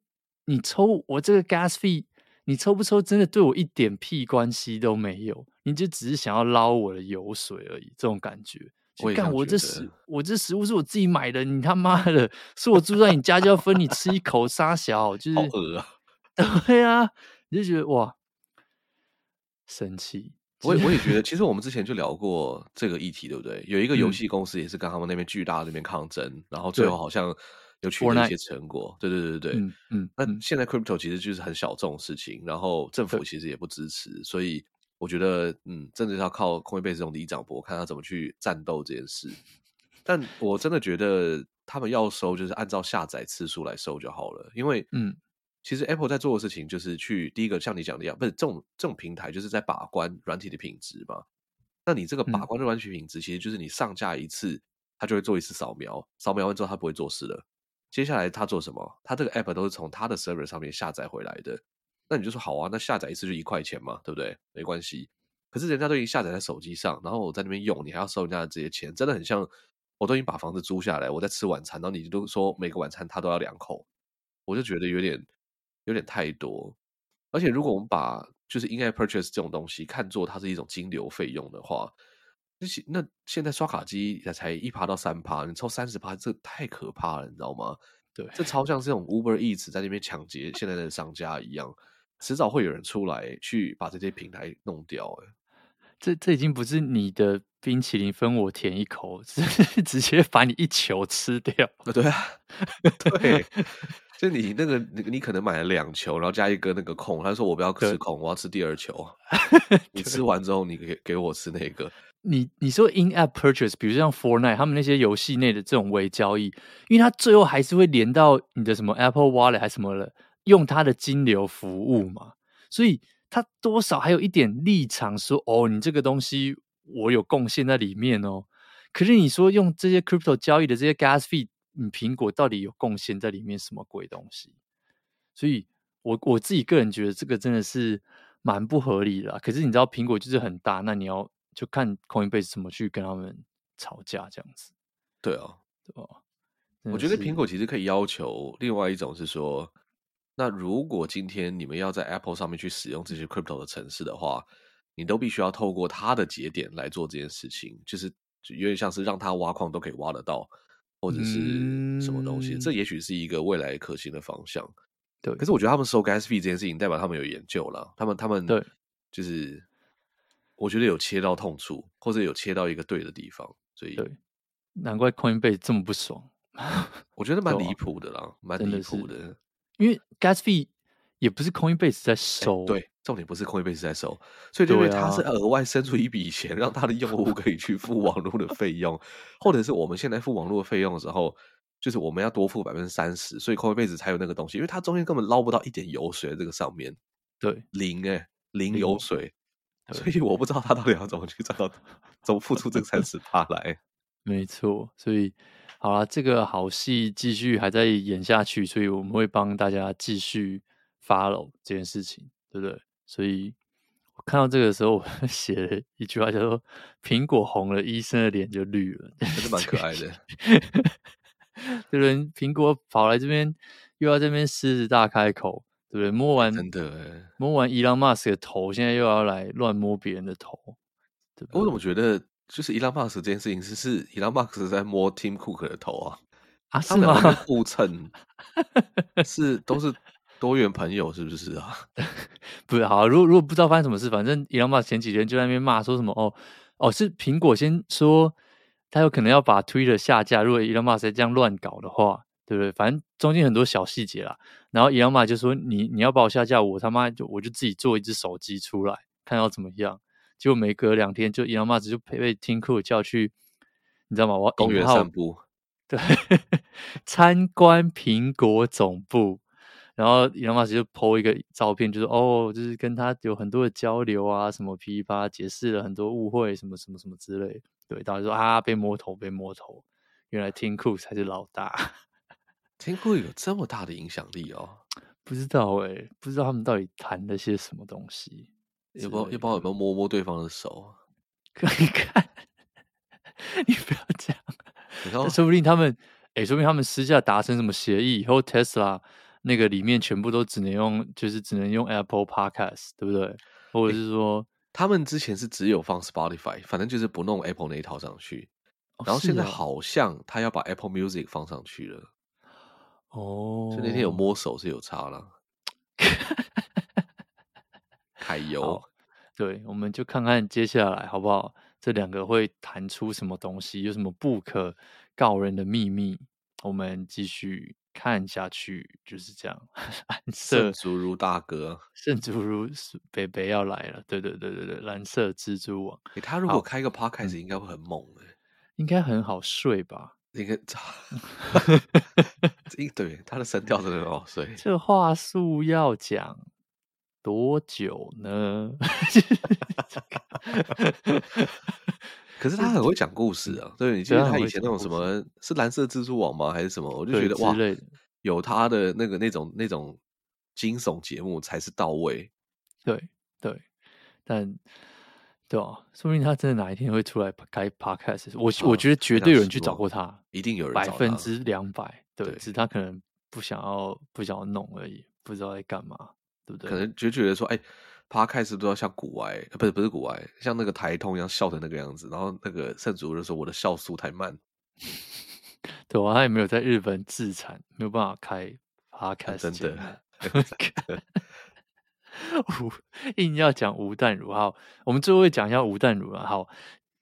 你抽我这个 gas fee。你抽不抽，真的对我一点屁关系都没有，你就只是想要捞我的油水而已，这种感觉。我干，我这食我这食物是我自己买的，你他妈的，是我住在你家就要分你吃一口沙小，就是好恶啊！对啊，你就觉得哇，生气。我也我也觉得，其实我们之前就聊过这个议题，对不对？有一个游戏公司也是跟他们那边巨大的那边抗争，嗯、然后最后好像。有取得一些成果，对对对对对。嗯嗯，那现在 crypto 其实就是很小众的事情，然后政府其实也不支持，所以我觉得，嗯，真的是要靠 Coinbase 这种里长伯看他怎么去战斗这件事。但我真的觉得他们要收，就是按照下载次数来收就好了，因为，嗯，其实 Apple 在做的事情就是去第一个像你讲的一样，不是这种这种平台就是在把关软体的品质嘛。那你这个把关的软体品质，其实就是你上架一次，它就会做一次扫描，扫描完之后它不会做事了。接下来他做什么？他这个 app 都是从他的 server 上面下载回来的。那你就说好啊，那下载一次就一块钱嘛，对不对？没关系。可是人家都已经下载在手机上，然后我在那边用，你还要收人家的这些钱，真的很像我都已经把房子租下来，我在吃晚餐，然后你都说每个晚餐他都要两口，我就觉得有点有点太多。而且如果我们把就是 in-app purchase 这种东西看作它是一种金流费用的话，那现在刷卡机才一趴到三趴，你抽三十趴，这太可怕了，你知道吗？对，这超像这种 Uber Eats 在那边抢劫现在的商家一样，迟早会有人出来去把这些平台弄掉。哎，这这已经不是你的冰淇淋分我舔一口，是直接把你一球吃掉。对啊，对，就你那个你你可能买了两球，然后加一个那个空，他说我不要吃空，我要吃第二球。你吃完之后，你给给我吃那个。你你说 in-app purchase，比如像 Fortnite 他们那些游戏内的这种微交易，因为它最后还是会连到你的什么 Apple Wallet 还是什么的，用它的金流服务嘛，所以它多少还有一点立场说，哦，你这个东西我有贡献在里面哦。可是你说用这些 crypto 交易的这些 gas fee，你苹果到底有贡献在里面什么鬼东西？所以我我自己个人觉得这个真的是蛮不合理的。可是你知道苹果就是很大，那你要。就看 Coinbase 怎么去跟他们吵架这样子，对啊，对吧？我觉得苹果其实可以要求另外一种是说，那如果今天你们要在 Apple 上面去使用这些 Crypto 的程式的话，你都必须要透过它的节点来做这件事情，就是有点像是让它挖矿都可以挖得到，或者是什么东西，嗯、这也许是一个未来可行的方向。对，可是我觉得他们收 Gas Fee 这件事情，代表他们有研究了，他们他们对，就是。我觉得有切到痛处，或者有切到一个对的地方，所以对难怪 Coinbase 这么不爽。我觉得蛮离谱的啦，蛮离谱的。因为 Gas fee 也不是 Coinbase 在收，欸、对，重点不是 Coinbase 在收，所以就是他是额外伸出一笔钱，让他的用户可以去付网络的费用，或者是我们现在付网络的费用的时候，就是我们要多付百分之三十，所以 Coinbase 才有那个东西，因为它中间根本捞不到一点油水在这个上面，对，零哎、欸，零油水，所以我不知道他到底要怎么去找到，怎么付出这个三十趴来。没错，所以。好了，这个好戏继续还在演下去，所以我们会帮大家继续 follow 这件事情，对不对？所以我看到这个时候，我 写了一句话，叫做“苹果红了，医生的脸就绿了”，还是蛮可爱的。对不对？苹果跑来这边，又要这边狮子大开口，对不对？摸完真的，摸完伊朗马斯的头，现在又要来乱摸别人的头，对对，我怎么觉得？就是伊朗马斯这件事情是是伊朗马斯在摸 Tim Cook 的头啊啊，是吗？互蹭 是都是多元朋友是不是啊？不是好，如果如果不知道发生什么事，反正伊朗马斯前几天就在那边骂说什么哦哦，是苹果先说他有可能要把 Twitter 下架，如果伊朗马斯这样乱搞的话，对不对？反正中间很多小细节啦。然后伊朗马斯就说你你要把我下架，我他妈就我就自己做一只手机出来，看要怎么样。结果没隔两天，就伊朗马斯就被 Tim Cook 叫去，你知道吗？我公园散步，对，参观苹果总部。然后伊隆马斯就 po 一个照片，就是哦，就是跟他有很多的交流啊，什么噼啪解释了很多误会，什么什么什么之类。对，大家说啊，被摸头，被摸头，原来 Tim Cook 才是老大。Tim Cook 有这么大的影响力哦？不知道哎、欸，不知道他们到底谈了些什么东西。要不要，要不要有没有摸摸对方的手？可以看，你不要这样。说不定他们，哎、欸，说不定他们私下达成什么协议，以后 Tesla 那个里面全部都只能用，就是只能用 Apple Podcast，对不对？或者是说，欸、他们之前是只有放 Spotify，反正就是不弄 Apple 那一套上去。哦、然后现在好像他要把 Apple Music 放上去了。哦，所以那天有摸手是有差了。揩油，对，我们就看看接下来好不好？这两个会弹出什么东西？有什么不可告人的秘密？我们继续看下去，就是这样。蓝色圣祖如大哥，圣祖如北北要来了。对对对对对，蓝色蜘蛛网。欸、他如果开个 podcast 应该会很猛的，应该很好睡吧？应该，对，他的声调真的很好睡。这话术要讲。多久呢？可是他很会讲故事啊！对，你记得他以前那种什么是蓝色蜘蛛网吗？还是什么？我就觉得哇，有他的那个那种那种惊悚节目才是到位。对对，但对啊，说不定他真的哪一天会出来开 podcast。我我觉得绝对有人去找过他，一定有人百分之两百。对，只是他可能不想要不想要弄而已，不知道在干嘛。对不对？可能就觉得说，哎，Podcast 都要像股癌，不是不是股癌，像那个台通一样笑成那个样子。然后那个圣主就说我的笑速太慢，对啊，他也没有在日本自产，没有办法开 Podcast，真的。硬要讲吴淡如，好，我们最后会讲一下吴淡如啊。好，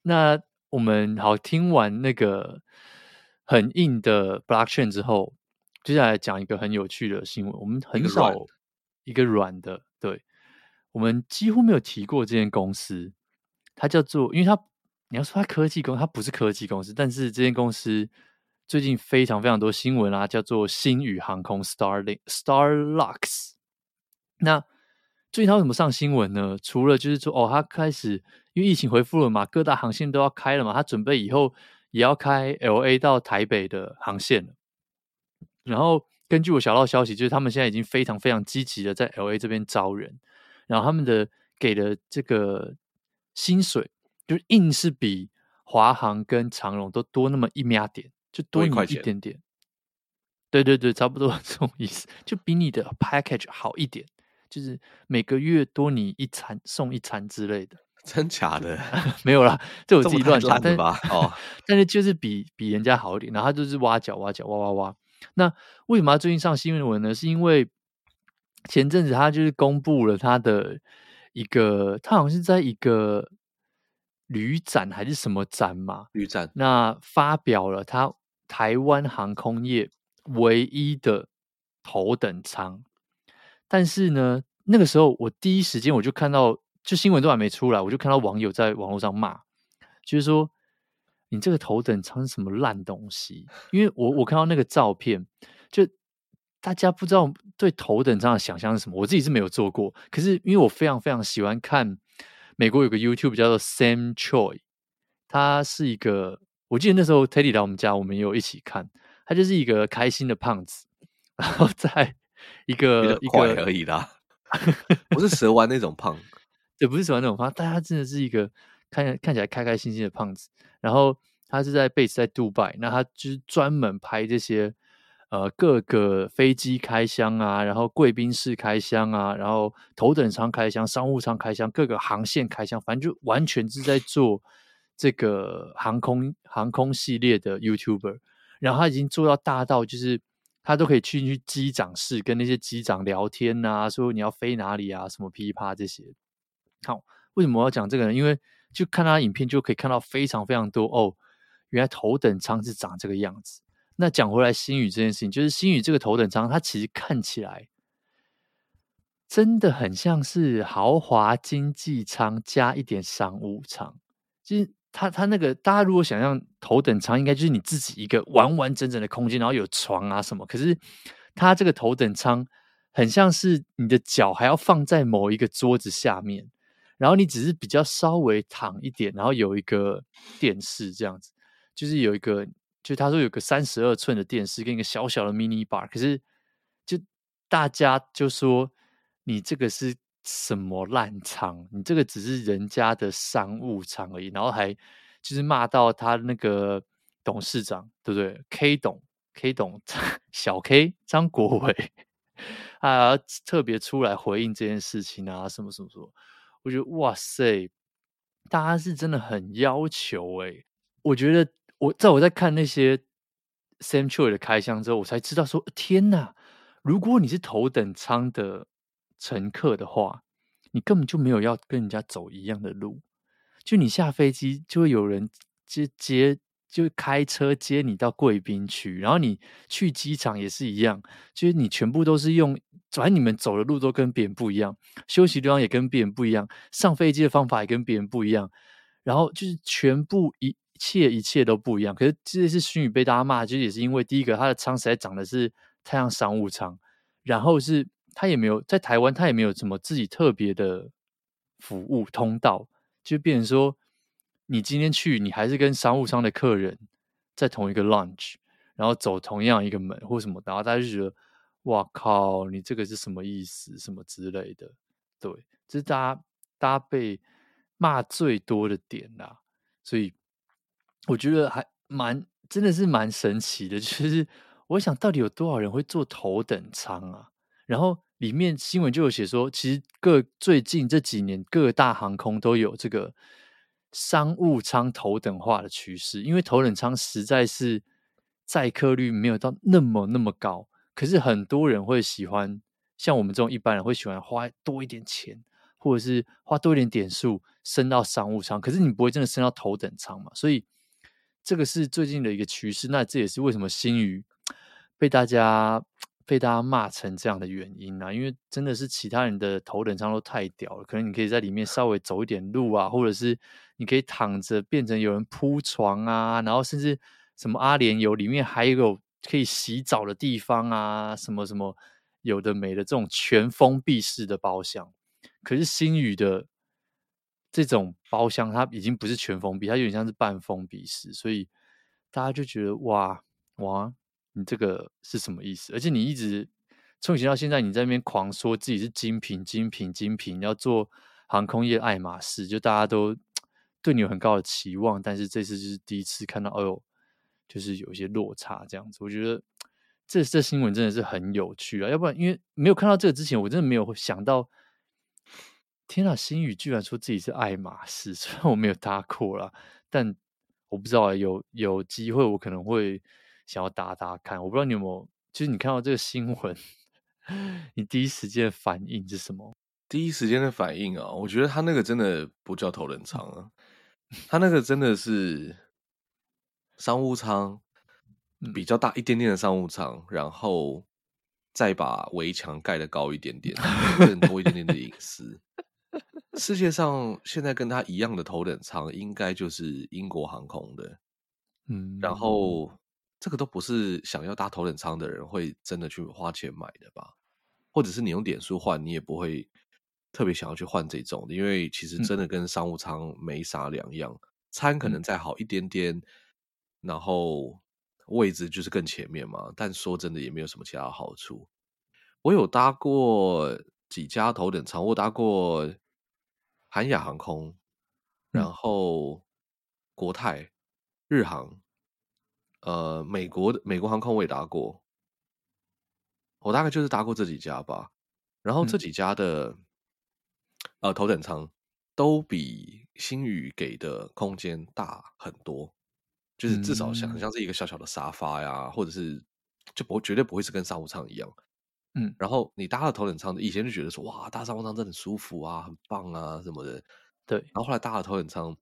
那我们好听完那个很硬的 Blockchain 之后。接下来讲一个很有趣的新闻，我们很少一个软的，对，我们几乎没有提过这间公司，它叫做，因为它你要说它科技公司，它不是科技公司，但是这间公司最近非常非常多新闻啊，叫做星宇航空 Starlink Starlux。那最近它为什么上新闻呢？除了就是说，哦，它开始因为疫情恢复了嘛，各大航线都要开了嘛，它准备以后也要开 LA 到台北的航线。然后根据我小道消息，就是他们现在已经非常非常积极的在 LA 这边招人，然后他们的给的这个薪水，就硬是比华航跟长荣都多那么一秒点，就多你一点点。对对对，差不多这种意思，就比你的 package 好一点，就是每个月多你一餐送一餐之类的。真假的？没有啦，这我自己乱讲的吧。哦，但是就是比比人家好一点，然后他就是挖角挖角挖挖挖。那为什么他最近上新闻呢？是因为前阵子他就是公布了他的一个，他好像是在一个旅展还是什么展嘛？旅展。那发表了他台湾航空业唯一的头等舱，但是呢，那个时候我第一时间我就看到，就新闻都还没出来，我就看到网友在网络上骂，就是说你这个头等舱是什么烂东西？因为我我看到那个照片，就大家不知道对头等舱的想象是什么，我自己是没有做过，可是因为我非常非常喜欢看。美国有个 YouTube 叫做 Sam Choi，他是一个，我记得那时候 Teddy 来我们家，我们也有一起看。他就是一个开心的胖子，然后在一个一个而已啦，不是蛇丸那种胖，对，不是蛇丸那种胖，但他真的是一个看看起来开开心心的胖子。然后他是在 base 在杜拜，那他就是专门拍这些。呃，各个飞机开箱啊，然后贵宾室开箱啊，然后头等舱开箱、商务舱开箱，各个航线开箱，反正就完全是在做这个航空航空系列的 YouTuber。然后他已经做到大到，就是他都可以去去机长室跟那些机长聊天啊，说你要飞哪里啊，什么噼啪这些。好，为什么我要讲这个呢？因为就看他影片就可以看到非常非常多哦，原来头等舱是长这个样子。那讲回来，星宇这件事情，就是星宇这个头等舱，它其实看起来真的很像是豪华经济舱加一点商务舱。就是它它那个，大家如果想象头等舱，应该就是你自己一个完完整整的空间，然后有床啊什么。可是它这个头等舱很像是你的脚还要放在某一个桌子下面，然后你只是比较稍微躺一点，然后有一个电视这样子，就是有一个。就他说有个三十二寸的电视跟一个小小的 mini bar，可是就大家就说你这个是什么烂厂？你这个只是人家的商务舱而已，然后还就是骂到他那个董事长，对不对？K 董 K 董 小 K 张国伟啊，特别出来回应这件事情啊，什么什么什么？我觉得哇塞，大家是真的很要求诶、我觉得。我在我在看那些 Sam Choi 的开箱之后，我才知道说，天哪！如果你是头等舱的乘客的话，你根本就没有要跟人家走一样的路。就你下飞机，就会有人接接，就开车接你到贵宾区，然后你去机场也是一样，就是你全部都是用，反正你们走的路都跟别人不一样，休息地方也跟别人不一样，上飞机的方法也跟别人不一样，然后就是全部一。切一切都不一样，可是这次星宇被大家骂，其实也是因为第一个，他的仓实在长的是太像商务舱，然后是他也没有在台湾，他也没有什么自己特别的服务通道，就变成说，你今天去，你还是跟商务舱的客人在同一个 lounge，然后走同样一个门或什么，然后大家就觉得，哇靠，你这个是什么意思，什么之类的，对，这是大家大家被骂最多的点啦，所以。我觉得还蛮，真的是蛮神奇的。就是我想到底有多少人会坐头等舱啊？然后里面新闻就有写说，其实各最近这几年各大航空都有这个商务舱头等化的趋势，因为头等舱实在是载客率没有到那么那么高。可是很多人会喜欢，像我们这种一般人会喜欢花多一点钱，或者是花多一点点数升到商务舱。可是你不会真的升到头等舱嘛？所以。这个是最近的一个趋势，那这也是为什么星宇被大家被大家骂成这样的原因啊，因为真的是其他人的头等舱都太屌了，可能你可以在里面稍微走一点路啊，或者是你可以躺着变成有人铺床啊，然后甚至什么阿联酋里面还有可以洗澡的地方啊，什么什么有的没的这种全封闭式的包厢，可是星宇的。这种包厢它已经不是全封闭，它有点像是半封闭式，所以大家就觉得哇哇，你这个是什么意思？而且你一直从以前到现在，你在那边狂说自己是精品、精品、精品，要做航空业爱马仕，就大家都对你有很高的期望，但是这次就是第一次看到，哎呦，就是有一些落差这样子。我觉得这这新闻真的是很有趣啊，要不然因为没有看到这个之前，我真的没有想到。天啊，新宇居然说自己是爱马仕，虽然我没有搭过啦，但我不知道有有机会我可能会想要搭搭看。我不知道你有没有，就是你看到这个新闻，你第一时间的反应是什么？第一时间的反应啊，我觉得他那个真的不叫头等舱啊，他那个真的是商务舱，比较大一点点的商务舱，然后再把围墙盖的高一点点，更多一点点的隐私。世界上现在跟他一样的头等舱，应该就是英国航空的。嗯，然后这个都不是想要搭头等舱的人会真的去花钱买的吧？或者是你用点数换，你也不会特别想要去换这种的，因为其实真的跟商务舱没啥两样，餐可能再好一点点，然后位置就是更前面嘛。但说真的，也没有什么其他好处。我有搭过几家头等舱，我搭过韩亚航空，然后国泰、日航，呃，美国的美国航空我也搭过。我大概就是搭过这几家吧，然后这几家的、嗯、呃头等舱都比星宇给的空间大很多，就是至少像像是一个小小的沙发呀，或者是就不绝对不会是跟商务舱一样，嗯，然后你搭了头等舱，以前就觉得说哇，搭商务舱真的很舒服啊，很棒啊什么的，对，然后后来搭了头等舱，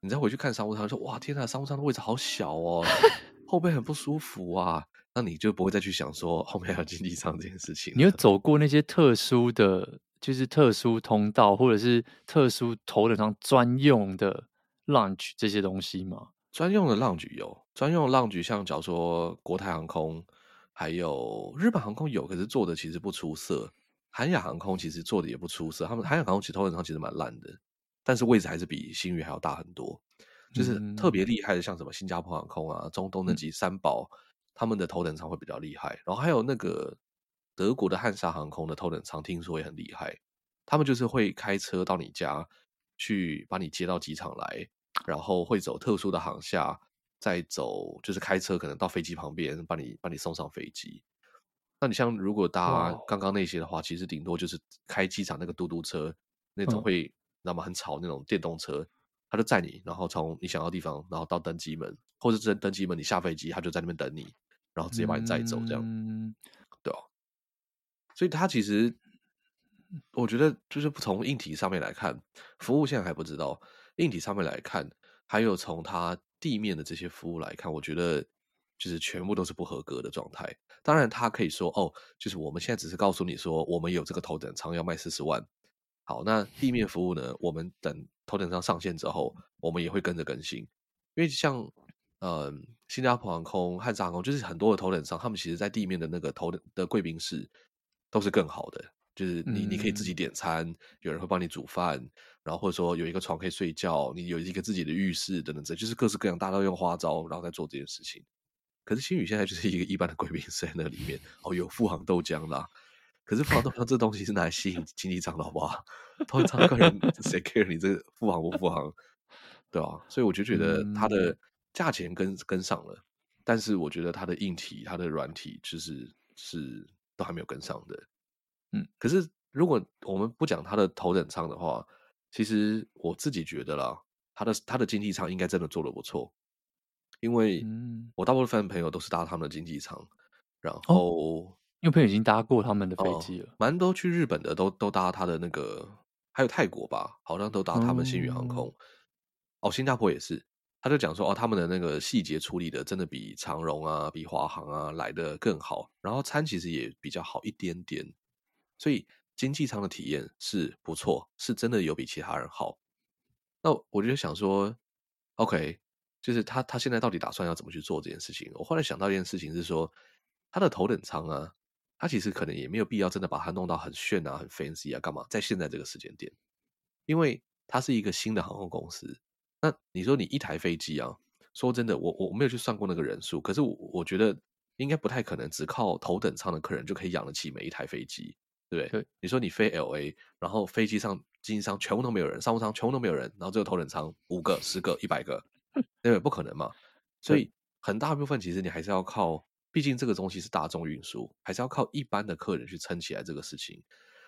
你再回去看商务舱，说哇天呐，商务舱的位置好小哦，后背很不舒服啊。那你就不会再去想说后面还有经济舱这件事情。你有走过那些特殊的，就是特殊通道，或者是特殊头等舱专用的 lounge 这些东西吗？专用的 lounge 有，专用的 lounge 像假如说国泰航空，还有日本航空有，可是做的其实不出色。韩亚航空其实做的也不出色，他们韩亚航空其实头等舱其实蛮烂的，但是位置还是比新宇还要大很多。就是特别厉害的，像什么新加坡航空啊、中东那几三宝。嗯他们的头等舱会比较厉害，然后还有那个德国的汉莎航空的头等舱，听说也很厉害。他们就是会开车到你家去把你接到机场来，然后会走特殊的航厦，再走就是开车可能到飞机旁边，把你把你送上飞机。那你像如果搭刚刚那些的话，其实顶多就是开机场那个嘟嘟车那种会那么很吵那种电动车，他就载你，然后从你想要的地方，然后到登机门，或者是登机门你下飞机，他就在那边等你。然后直接把你载走，这样，嗯、对哦？所以它其实，我觉得就是从硬体上面来看，服务现在还不知道。硬体上面来看，还有从它地面的这些服务来看，我觉得就是全部都是不合格的状态。当然，他可以说哦，就是我们现在只是告诉你说，我们有这个头等舱要卖四十万。好，那地面服务呢？我们等头等舱上线之后，我们也会跟着更新，因为像。嗯，新加坡航空、汉莎航空，就是很多的头等舱，他们其实在地面的那个头等的贵宾室都是更好的，就是你你可以自己点餐，有人会帮你煮饭，然后或者说有一个床可以睡觉，你有一个自己的浴室等等，这就是各式各样，大家都用花招，然后再做这件事情。可是星宇现在就是一个一般的贵宾室在那里面，哦，有富航豆浆啦，可是富航豆浆这东西是拿来吸引经济舱的好不好？头等舱客人谁 care 你这个富航不富航？对啊，所以我就觉得它的。价钱跟跟上了，但是我觉得它的硬体、它的软体，就是是都还没有跟上的。嗯，可是如果我们不讲他的头等舱的话，其实我自己觉得啦，他的他的经济舱应该真的做的不错，因为我大部分朋友都是搭他们的经济舱，然后因为朋友已经搭过他们的飞机了，蛮多去日本的都都搭他的那个，还有泰国吧，好像都搭他们星宇航空，哦，新加坡也是。他就讲说哦，他们的那个细节处理的真的比长荣啊、比华航啊来的更好，然后餐其实也比较好一点点，所以经济舱的体验是不错，是真的有比其他人好。那我就想说，OK，就是他他现在到底打算要怎么去做这件事情？我后来想到一件事情是说，他的头等舱啊，他其实可能也没有必要真的把它弄到很炫啊、很 fancy 啊，干嘛？在现在这个时间点，因为它是一个新的航空公司。那你说你一台飞机啊？说真的，我我没有去算过那个人数，可是我我觉得应该不太可能，只靠头等舱的客人就可以养得起每一台飞机，对不对？对。你说你飞 LA，然后飞机上经济舱全部都没有人，商务舱全部都没有人，然后只有头等舱五个、十个、一百个，对不对？不可能嘛。所以很大部分其实你还是要靠，毕竟这个东西是大众运输，还是要靠一般的客人去撑起来这个事情。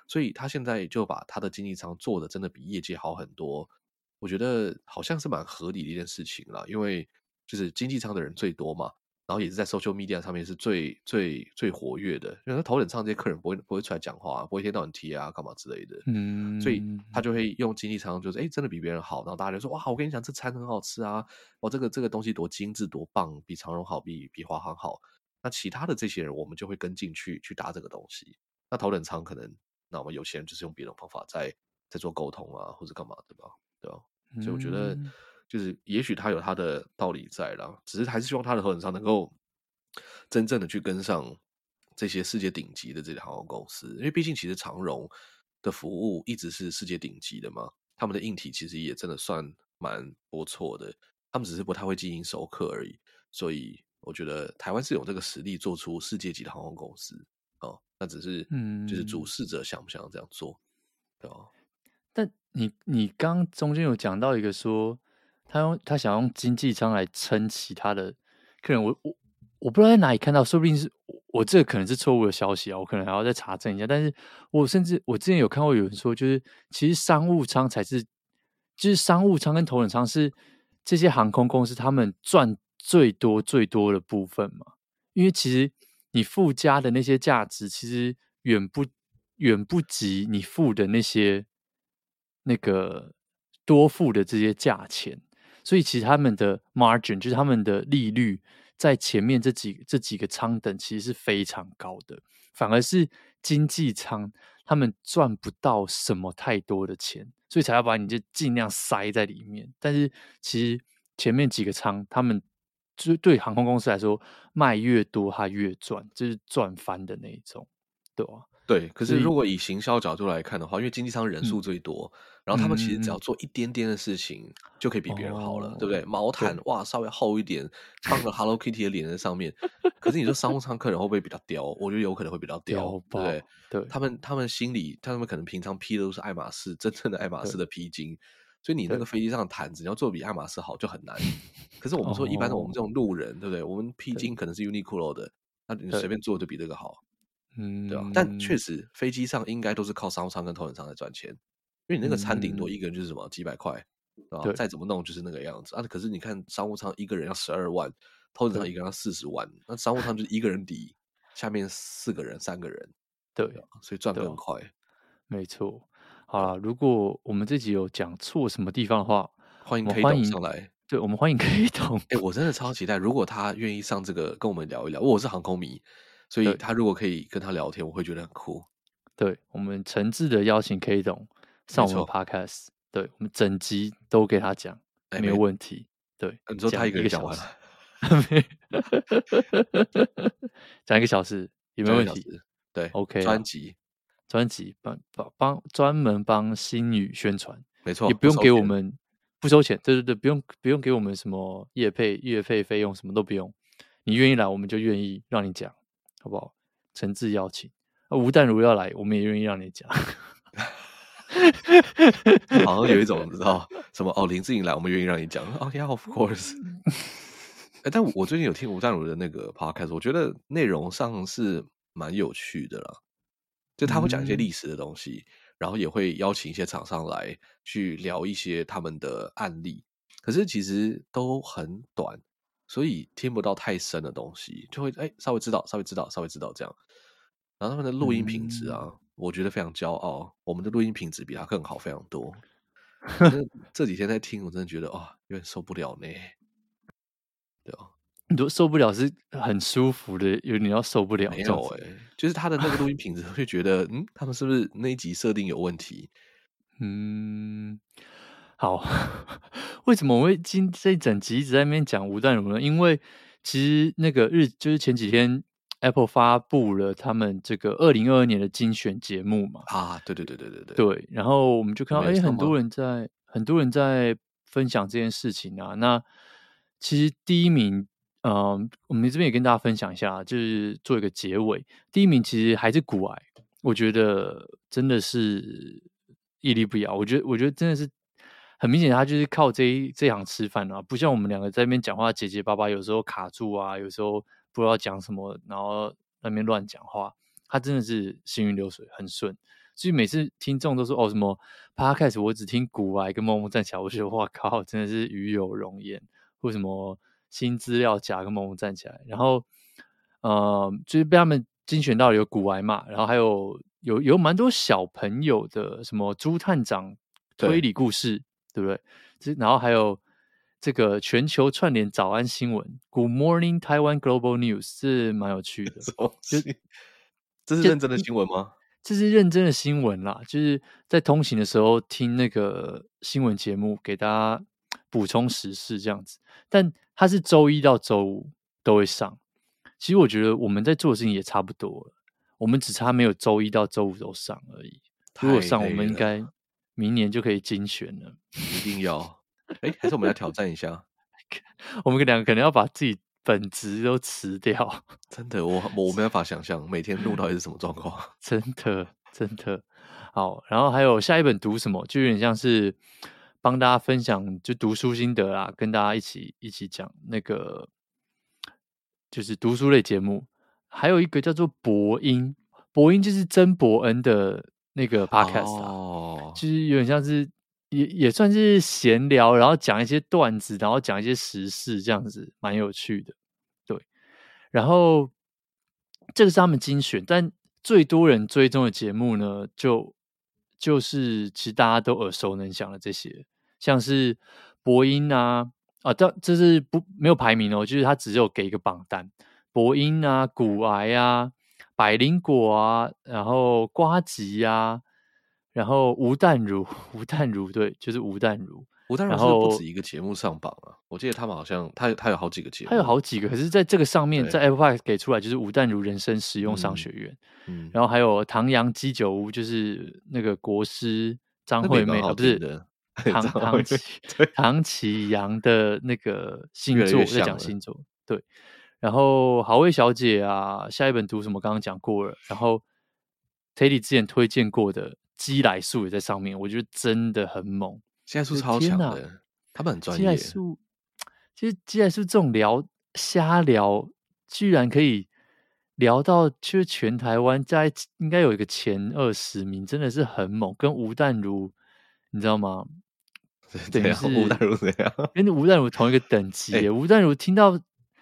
所以他现在就把他的经济舱做的真的比业界好很多。我觉得好像是蛮合理的一件事情啦，因为就是经济舱的人最多嘛，然后也是在 social media 上面是最最最活跃的，因为他头等舱这些客人不会不会出来讲话，不会一天到晚贴啊干嘛之类的，嗯，所以他就会用经济舱，就是哎，真的比别人好，然后大家就说哇，我跟你讲，这餐很好吃啊，哇，这个这个东西多精致多棒，比长荣好，比比华航好。那其他的这些人，我们就会跟进去去搭这个东西。那头等舱可能，那我们有些人就是用别的方法在在做沟通啊，或者干嘛，对吧？对吧？所以我觉得。就是，也许他有他的道理在啦，只是还是希望他的头等舱能够真正的去跟上这些世界顶级的这些航空公司，因为毕竟其实长荣的服务一直是世界顶级的嘛，他们的硬体其实也真的算蛮不错的，他们只是不太会经营熟客而已，所以我觉得台湾是有这个实力做出世界级的航空公司哦，那只是嗯，就是主事者想不想这样做，对吧？但你你刚中间有讲到一个说。他用他想用经济舱来撑起他的客人，我我我不知道在哪里看到，说不定是我，我这个可能是错误的消息啊，我可能还要再查证一下。但是我甚至我之前有看过有人说，就是其实商务舱才是，就是商务舱跟头等舱是这些航空公司他们赚最多最多的部分嘛，因为其实你附加的那些价值，其实远不远不及你付的那些那个多付的这些价钱。所以其实他们的 margin 就是他们的利率，在前面这几这几个仓等其实是非常高的，反而是经济舱他们赚不到什么太多的钱，所以才要把你就尽量塞在里面。但是其实前面几个仓，他们就对航空公司来说，卖越多他越赚，就是赚翻的那一种，对吧？对，可是如果以行销角度来看的话，因为经济舱人数最多，嗯，然后他们其实只要做一点点的事情，就可以比别人好了，嗯，对不对？毛毯哇，稍微厚一点，放个 Hello Kitty 的脸在上面。可是你说商务舱客人会不会比较刁？我觉得有可能会比较刁，对不对？对，他们他们心里，他们可能平常披的都是爱马仕，真正的爱马仕的披巾，所以你那个飞机上的毯子，你要做比爱马仕好就很难。可是我们说，一般的我们这种路人，对不对？我们披巾可能是 Uniqlo 的，那你随便做就比这个好。嗯，对吧？但确实，飞机上应该都是靠商务舱跟头等舱来赚钱，因为你那个餐顶多一个人就是什么几百块，啊，再怎么弄就是那个样子啊。可是你看商务舱一个人要十二万，头等舱一个人要四十万，那商务舱就是一个人抵下面四个人、三个人，对，所以赚得很快。没错。好了，如果我们这集有讲错什么地方的话，欢迎 K 董上来。对，我们欢迎 K 董。哎，我真的超期待，如果他愿意上这个跟我们聊一聊，我是航空迷。所以他如果可以跟他聊天，我会觉得很酷。对，我们诚挚的邀请 K 董上我们的 Podcast，对，我们整集都给他讲，没有问题。对，你说他一个人讲完了，讲一个小时 有没有问题？对，OK，专辑专辑帮帮帮专门帮新宇宣传，没错，也不用给我们不收钱，对对对，不用不用给我们什么业配月费费用，什么都不用，你愿意来，我们就愿意让你讲。好不好？诚挚邀请，吴淡如要来，我们也愿意让你讲。好像有一种你知道什么？哦，林志颖来，我们愿意让你讲。Oh yeah, of course。哎，但我最近有听吴淡如的那个 podcast，我觉得内容上是蛮有趣的啦。就他会讲一些历史的东西，嗯，然后也会邀请一些厂商来去聊一些他们的案例，可是其实都很短。所以听不到太深的东西，就会哎稍微知道，稍微知道，稍微知道这样。然后他们的录音品质啊，嗯、我觉得非常骄傲。我们的录音品质比他更好，非常多。这几天在听，我真的觉得啊、哦，有点受不了呢。对哦，你都受不了是很舒服的，有你要受不了。没有哎，就是他的那个录音品质，会觉得嗯，他们是不是那一集设定有问题？嗯。好，为什么我会今这一整集一直在那边讲吴淡如呢？因为其实那个日就是前几天 Apple 发布了他们这个二零二二年的精选节目嘛。啊，对对对对对对。对，然后我们就看到，哎，很多人在很多人在分享这件事情啊。那其实第一名，嗯、呃，我们这边也跟大家分享一下，就是做一个结尾。第一名其实还是古癌，我觉得真的是屹立不摇。我觉得，我觉得真的是。很明显，他就是靠这一这行吃饭啊，不像我们两个在那边讲话结结巴巴，有时候卡住啊，有时候不知道讲什么，然后那边乱讲话。他真的是行云流水，很顺。所以每次听众都说哦什么 Podcast，我只听古癌跟梦梦站起来，我觉得哇靠，真的是与有容焉。为什么新资料夹跟萌萌站起来，然后呃，就是被他们精选到有古癌嘛，然后还有有有蛮多小朋友的什么朱探长推理故事，对，不对？这然后还有这个全球串联早安新闻，Good Morning Taiwan Global News 是蛮有趣的，就这是认真的新闻吗？这是认真的新闻啦，就是在通行的时候听那个新闻节目，给大家补充时事这样子。但它是周一到周五都会上。其实我觉得我们在做的事情也差不多了，我们只差没有周一到周五都上而已。如果上，我们应该明年就可以精选了。一定要！哎，还是我们来挑战一下？我们两个可能要把自己本职都辞掉。真的，我我没办法想象每天录到底是什么状况。真的，真的好。然后还有下一本读什么，就有点像是帮大家分享就读书心得啦，跟大家一起一起讲那个就是读书类节目。还有一个叫做博音，博音就是曾伯恩的那个 podcast 啊，哦，就是有点像是也也算是闲聊，然后讲一些段子，然后讲一些时事，这样子蛮有趣的。对然后这个是他们精选，但最多人追踪的节目呢，就就是其实大家都耳熟能详的这些，像是播音啊啊，但这是不没有排名哦，就是他只有给一个榜单，播音啊、骨癌啊、百灵果啊，然后瓜吉啊，然后吴淡如，吴淡如对，就是吴淡如。吴淡如是不止一个节目上榜啊！我记得他们好像他他有好几个节目，他有好几个。可是在这个上面，在 Apple Podcast 给出来就是吴淡如人生实用商学院，嗯，嗯然后还有唐阳鸡酒屋，就是那个国师张惠妹啊，不是 唐唐綺唐綺阳的那个星座在讲星座，对。然后好味小姐啊，下一本读什么？刚刚讲过了。然后 Teddy 之前推荐过的鸡来素也在上面，我觉得真的很猛。鸡来素超强的，他们很专业。鸡来素，其实鸡来素这种聊瞎聊，居然可以聊到，就是全台湾在应该有一个前二十名，真的是很猛。跟吴淡如，你知道吗？对，是吴淡如怎样？跟吴淡如同一个等级。欸、吴淡如听到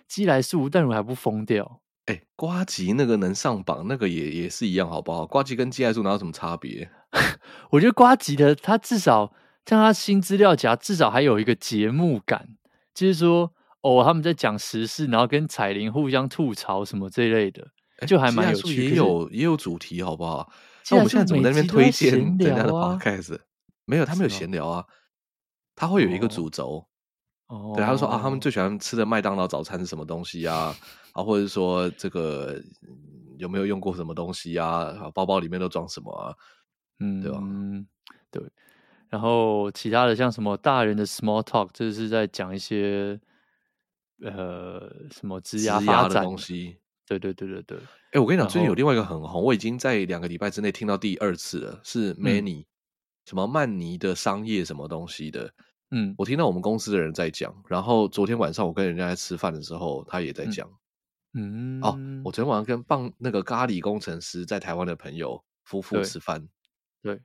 鸡来素，吴淡如还不疯掉？哎、欸，呱吉那个能上榜，那个也也是一样，好不好？瓜吉跟鸡来素哪有什么差别？我觉得瓜吉的他至少。像他新资料夹，至少还有一个节目感，就是说，哦，他们在讲时事，然后跟彩铃互相吐槽什么这一类的，就还蛮有趣。也有也有主题，好不好？那我们现在怎么在那边推荐人家的 podcast？没有，他们有闲聊啊，他会有一个主轴。哦，对，他就说啊，他们最喜欢吃的麦当劳早餐是什么东西啊？啊，或者是说这个有没有用过什么东西啊？包包里面都装什么啊？嗯，对吧？嗯，对。然后其他的像什么大人的 small talk，这是在讲一些呃什么职业发展的东西。对对对对对。哎，我跟你讲，最近有另外一个很红，我已经在两个礼拜之内听到第二次了，是 Manny、嗯、什么曼尼的商业什么东西的。嗯，我听到我们公司的人在讲，然后昨天晚上我跟人家在吃饭的时候，他也在讲。嗯，哦，我昨天晚上跟棒那个咖喱工程师在台湾的朋友夫妇吃饭。对。对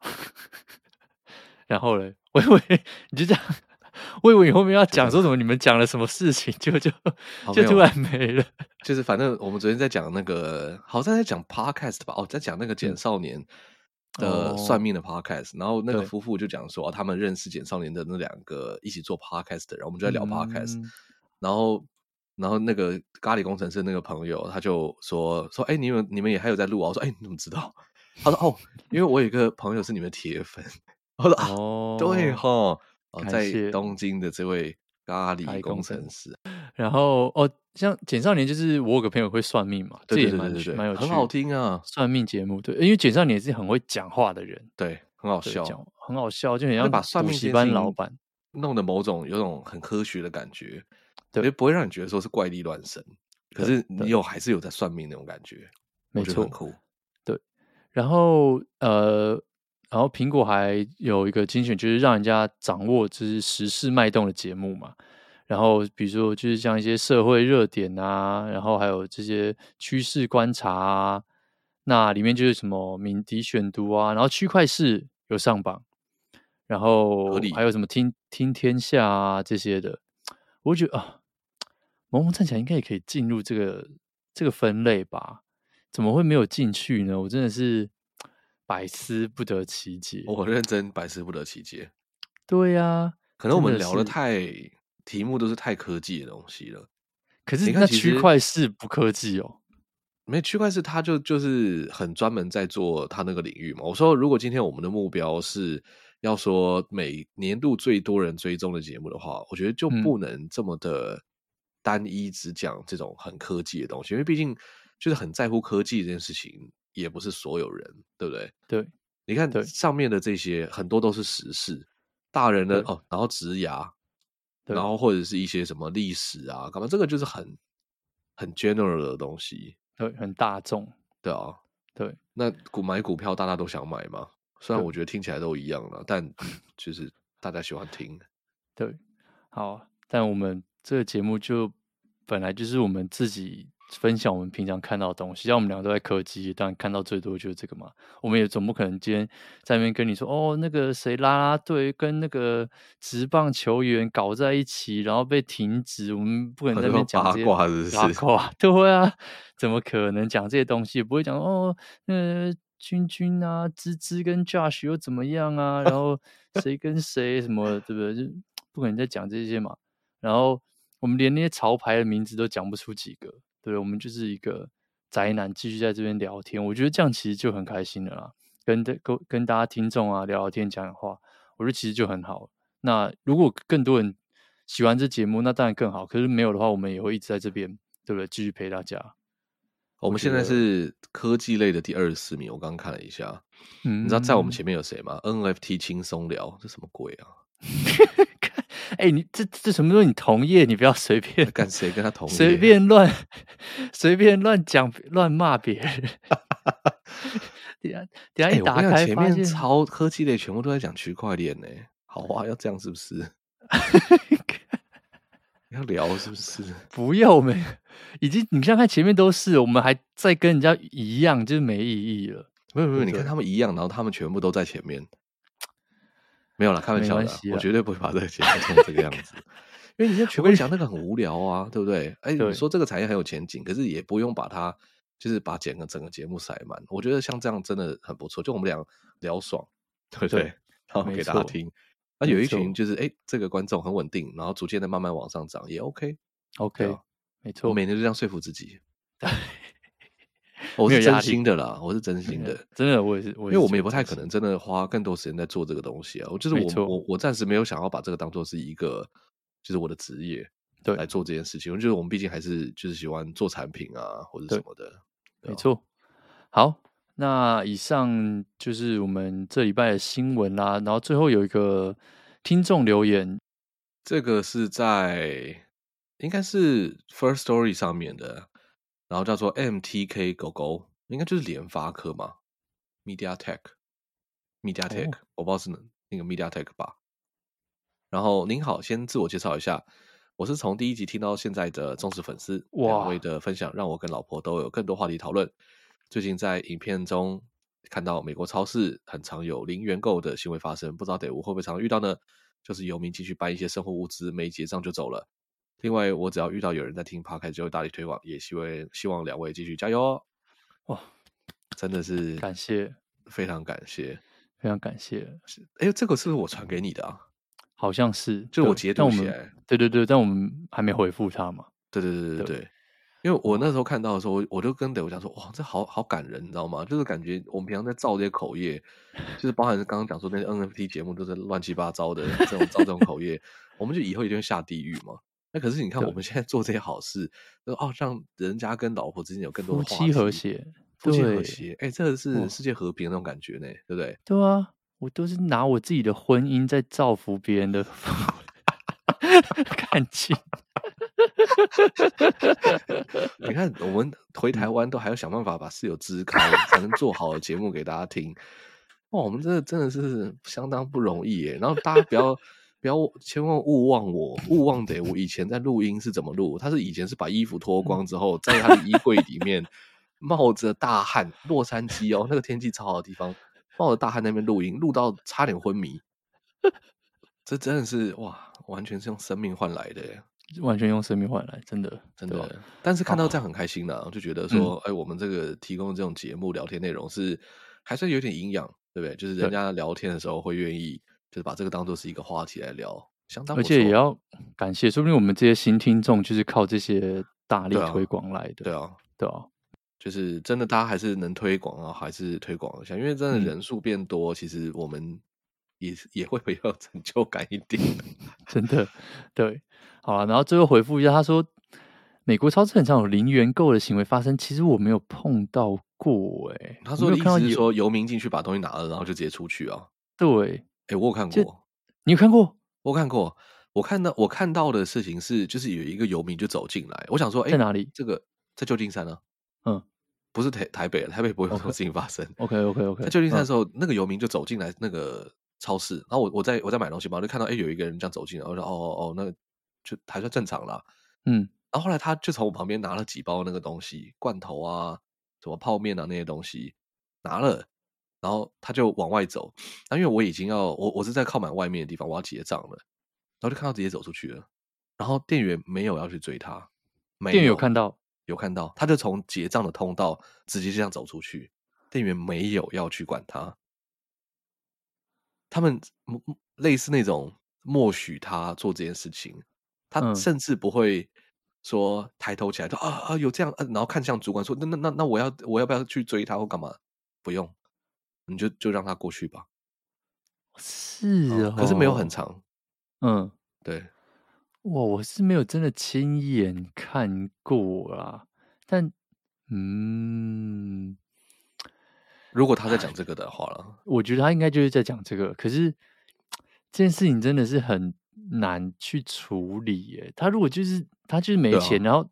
然后嘞，我以为你就这样，我以为你后面要讲说什么，你们讲了什么事情，就 就就突然没了。就是反正我们昨天在讲那个，好像在讲 podcast 吧，哦，在讲那个简少年的算命的 podcast，、嗯、然后那个夫妇就讲说，他们认识简少年的那两个一起做 podcast 的人，然后我们就在聊 podcast，、嗯、然后然后那个咖喱工程师那个朋友他就说说，哎，你们你们也还有在录啊？我说，哎，你怎么知道？他说，哦，因为我有一个朋友是你们铁粉。哦，哦，对哈，哦，在东京的这位咖喱工程师，然后哦，像简少年，就是我有个朋友会算命嘛，对对对对，蛮有趣，很好听啊，算命节目，对，因为简少年是很会讲话的人，对，很好笑，很好笑，就很像把算命班老板弄得某种有种很科学的感觉，对，不会让你觉得说是怪力乱神，可是你有还是有在算命那种感觉，没错，对，然后呃。然后苹果还有一个精选，就是让人家掌握就是时事脉动的节目嘛。然后比如说就是像一些社会热点啊，然后还有这些趋势观察啊。那里面就是什么敏迪选读啊，然后区块市有上榜，然后还有什么听听天下啊这些的。我觉得啊，萌萌站起来应该也可以进入这个这个分类吧？怎么会没有进去呢？我真的是百思不得其解。我认真百思不得其解。对呀、啊，可能我们聊的太题目都是太科技的东西了。可是那区块是不科技哦。没区块是他就就是很专门在做他那个领域嘛。我说，如果今天我们的目标是要说每年度最多人追踪的节目的话，我觉得就不能这么的单一只讲这种很科技的东西，因为毕竟就是很在乎科技这件事情，也不是所有人，对不对？对，你看上面的这些很多都是时事。大人的哦，然后职涯，然后或者是一些什么历史啊，干嘛？这个就是很很 general 的东西，对，很大众，对啊，对。那股买股票，大家都想买嘛？虽然我觉得听起来都一样了，但 就是大家喜欢听。对，好，但我们这个节目就本来就是我们自己。分享我们平常看到的东西，像我们两个都在科技，当然看到最多就是这个嘛。我们也总不可能今天在那边跟你说，哦，那个谁啦啦队跟那个职棒球员搞在一起，然后被停职，我们不可能在那边讲这些 八卦，是八卦，对啊，怎么可能讲这些东西？不会讲哦，那个君君啊，芝芝跟 Josh 又怎么样啊？然后 谁跟谁什么，对不对？就不可能在讲这些嘛。然后我们连那些潮牌的名字都讲不出几个。对，我们就是一个宅男，继续在这边聊天。我觉得这样其实就很开心了啦，跟跟跟大家听众啊聊聊天、讲讲话，我觉得其实就很好。那如果更多人喜欢这节目，那当然更好。可是没有的话，我们也会一直在这边，对不对？继续陪大家。我们现在是科技类的第二十四名，我刚刚看了一下，嗯，你知道在我们前面有谁吗？NFT 轻松聊，这什么鬼啊？哎、欸，你这这什么东西？你同业，你不要随便干谁跟他同业，随便乱随便乱讲乱骂别人。等下等下一打开，欸、前面超科技类全部都在讲区块链呢。好啊，要这样是不是？要聊是不是？不要，我们已经你看看前面都是，我们还在跟人家一样，就是没意义了。没有没有，你看他们一样，然后他们全部都在前面。没有啦，开玩笑的，我绝对不会把这个节目弄成这个样子，因为你现在全国讲那个很无聊啊，对不对？哎，你说这个产业很有前景，可是也不用把它就是把整个整个节目塞满。我觉得像这样真的很不错，就我们俩聊爽，对不对？对，然后给大家听。那有一群就是哎，这个观众很稳定，然后逐渐的慢慢往上涨，也 OK，OK，、OK, OK, 没错。我每天就这样说服自己。我是真心的啦，我是真心的，真的，我也是，我，因为我们也不太可能真的花更多时间在做这个东西啊。我就是我，我，我暂时没有想要把这个当做是一个，就是我的职业，对，来做这件事情。我觉得我们毕竟还是就是喜欢做产品啊，或者什么的。没错。好，那以上就是我们这礼拜的新闻啦。然后最后有一个听众留言，这个是在应该是 First Story 上面的。然后叫做 MTK 狗狗，应该就是联发科嘛，MediaTek，MediaTek，我不知道是那个 MediaTek 吧。然后您好，先自我介绍一下，我是从第一集听到现在的忠实粉丝，两位的分享让我跟老婆都有更多话题讨论。最近在影片中看到美国超市很常有零元购的行为发生，不知道得我会不会常常遇到呢？就是游民进去搬一些生活物资，没结账就走了。另外，我只要遇到有人在听 Podcast 就会大力推广，也希望希望两位继续加油哦！哇，真的是感谢，非常感谢，非常感谢。是，哎，这个是不是我传给你的啊？好像是，就我截图起来。对对对，但我们还没回复他嘛？对对对对对，对，因为我那时候看到的时候，我就跟德我讲说，哇，这好好感人，你知道吗？就是感觉我们平常在造这些口业，就是包含是刚刚讲说那些 NFT 节目都是乱七八糟的这种造这种口业，我们就以后一定会下地狱嘛。那可是你看，我们现在做这些好事，哦，让人家跟老婆之间有更多的夫妻和谐，夫妻和谐，哎、欸，这个是世界和平的那种感觉呢，对不对？对啊，我都是拿我自己的婚姻在造福别人的 感情。你看，我们回台湾都还要想办法把室友支开，才能做好的节目给大家听。哇，我们这真的是相当不容易耶。然后大家不要。不要千万勿忘我，勿忘得我以前在录音是怎么录？他是以前是把衣服脱光之后，在他的衣柜里面冒着大汗，洛杉矶哦，那个天气超好的地方，冒着大汗那边录音，录到差点昏迷。这真的是哇，完全是用生命换来的耶。完全用生命换来，真的真的。但是看到这样很开心的、啊，就觉得说，哎、嗯欸，我们这个提供的这种节目聊天内容是还算有点营养，对不对？就是人家聊天的时候会愿意，就是把这个当做是一个话题来聊，相当。而且也要感谢，说不定我们这些新听众就是靠这些大力推广来的。对啊，对啊，就是真的，大家还是能推广啊，还是推广一下，因为真的人数变多，嗯、其实我们也也会比较有 成就感一点，真的，对。好了，然后最后回复一下，他说美国超市很常有零元购的行为发生，其实我没有碰到过、欸，哎，他说的意思是说游民进去把东西拿了，然后就直接出去啊？对，哎、欸，我有看过，你有看过？我看过，我看到我看到的事情是，就是有一个游民就走进来，我想说，哎、哪里？这个在旧金山呢、啊？嗯，不是台台北，台北不会有这种事情发生。OK OK OK，, okay. 在旧金山的时候，嗯、那个游民就走进来那个超市，然后我我在我在买东西嘛，我就看到哎、欸、有一个人这样走进来，我说哦哦哦，那个。就还算正常啦，嗯，然后后来他就从我旁边拿了几包那个东西，罐头啊，什么泡面啊那些东西拿了，然后他就往外走。那因为我已经要我我是在靠满外面的地方，我要结账了，然后就看到直接走出去了。然后店员没有要去追他，没有，店员有看到有看到，他就从结账的通道直接这样走出去，店员没有要去管他。他们类似那种默许他做这件事情。他甚至不会说抬头起来说啊啊有这样，然后看向主管说那那那那我要我要不要去追他或干嘛？不用，你就就让他过去吧。是哦，可是没有很长。嗯，对。哇，我是没有真的亲眼看过啊，但嗯，如果他在讲这个的话了，我觉得他应该就是在讲这个。可是这件事情真的是很。难去处理耶。他如果就是他就是没钱，啊、然后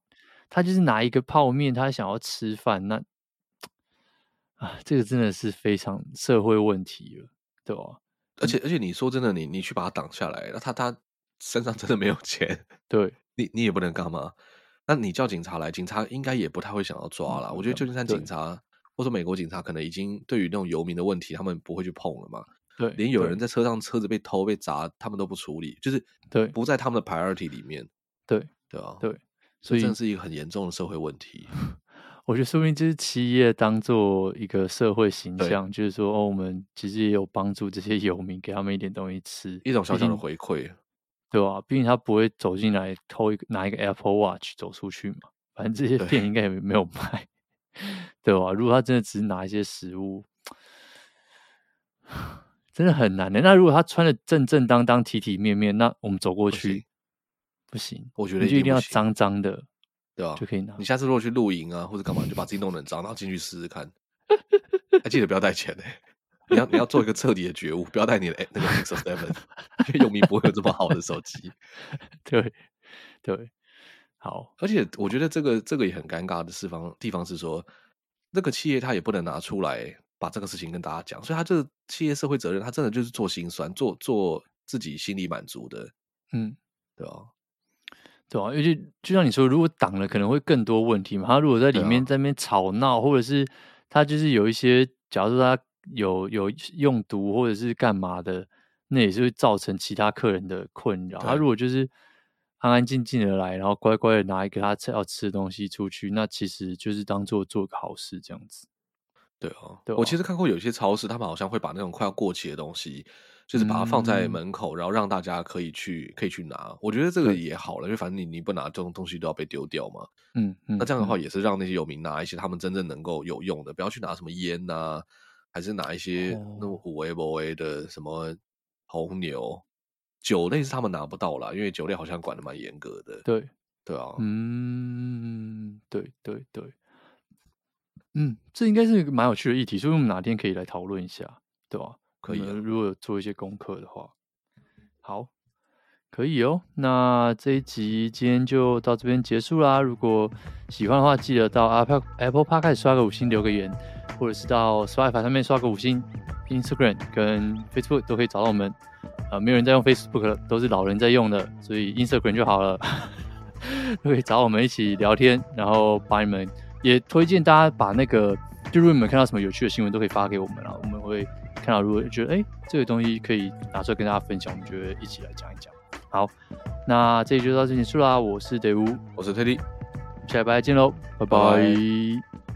他就是拿一个泡面，他想要吃饭，那啊，这个真的是非常社会问题了，对吧？而且而且你说真的，你你去把他挡下来，那他他身上真的没有钱，对 你你也不能干嘛。那你叫警察来，警察应该也不太会想要抓了。嗯、我觉得旧金山警察或者美国警察可能已经对于那种游民的问题，他们不会去碰了嘛。对，连有人在车上车子被偷被砸，他们都不处理，就是对，不在他们的 priority 里面。对对啊，对，所以这是一个很严重的社会问题。我觉得说不定就是企业当做一个社会形象，就是说哦，我们其实也有帮助这些游民，给他们一点东西吃，一种小小的回馈，对吧？毕竟他不会走进来偷一个拿一个 Apple Watch 走出去嘛，反正这些店应该也没有卖，对，对吧？如果他真的只是拿一些食物。真的很难的。那如果他穿的正正当当、体体面面，那我们走过去不行。不行，我觉得就一定要脏脏的，对吧？就可以拿。你下次如果去露营啊，或者干嘛，就把自己弄得很脏，然后进去试试看。还 记得不要带钱呢、欸。你要你要做一个彻底的觉悟，不要带你的那个 Pixel Seven，因为游民不会有这么好的手机。对对，好。而且我觉得这个这个也很尴尬的地方地方是说，那个企业他也不能拿出来。把这个事情跟大家讲，所以他这个企业社会责任，他真的就是做心酸，做做自己心里满足的，嗯，对啊，对啊，因为就就像你说，如果挡了，可能会更多问题嘛。他如果在里面在那边吵闹，或者是他就是有一些，假如说他有有用毒或者是干嘛的，那也是会造成其他客人的困扰。他如果就是安安静静的来，然后乖乖的拿一个他要吃的东西出去，那其实就是当做做个好事这样子。对啊，对哦，我其实看过有些超市，他们好像会把那种快要过期的东西，就是把它放在门口，嗯、然后让大家可以去可以去拿。我觉得这个也好了，因为反正你你不拿这种东西都要被丢掉嘛。嗯嗯，那这样的话也是让那些有名拿一些他们真正能够有用的，不要去拿什么烟呐、啊，还是拿一些那种五 A 五 A 的什么红牛酒类是他们拿不到啦，因为酒类好像管的蛮严格的。对对啊，嗯，对对对。嗯，这应该是一个蛮有趣的议题，所以我们哪天可以来讨论一下，对吧？可以，如果有做一些功课的话，好，可以哦。那这一集今天就到这边结束啦。如果喜欢的话，记得到 Apple Apple Park 开始刷个五星，留个言，或者是到 Spotify 上面刷个五星。Instagram 跟 Facebook 都可以找到我们。呃，没有人在用 Facebook 了，都是老人在用的，所以 Instagram 就好了，都可以找我们一起聊天，然后把你们。也推荐大家把那个，就如果你们看到什么有趣的新闻，都可以发给我们啊，我们会看到如果觉得哎这个东西可以拿出来跟大家分享，我们就一起来讲一讲。好，那这里就到这结束啦。我是德乌，我是特地，下礼拜见喽，拜拜。拜拜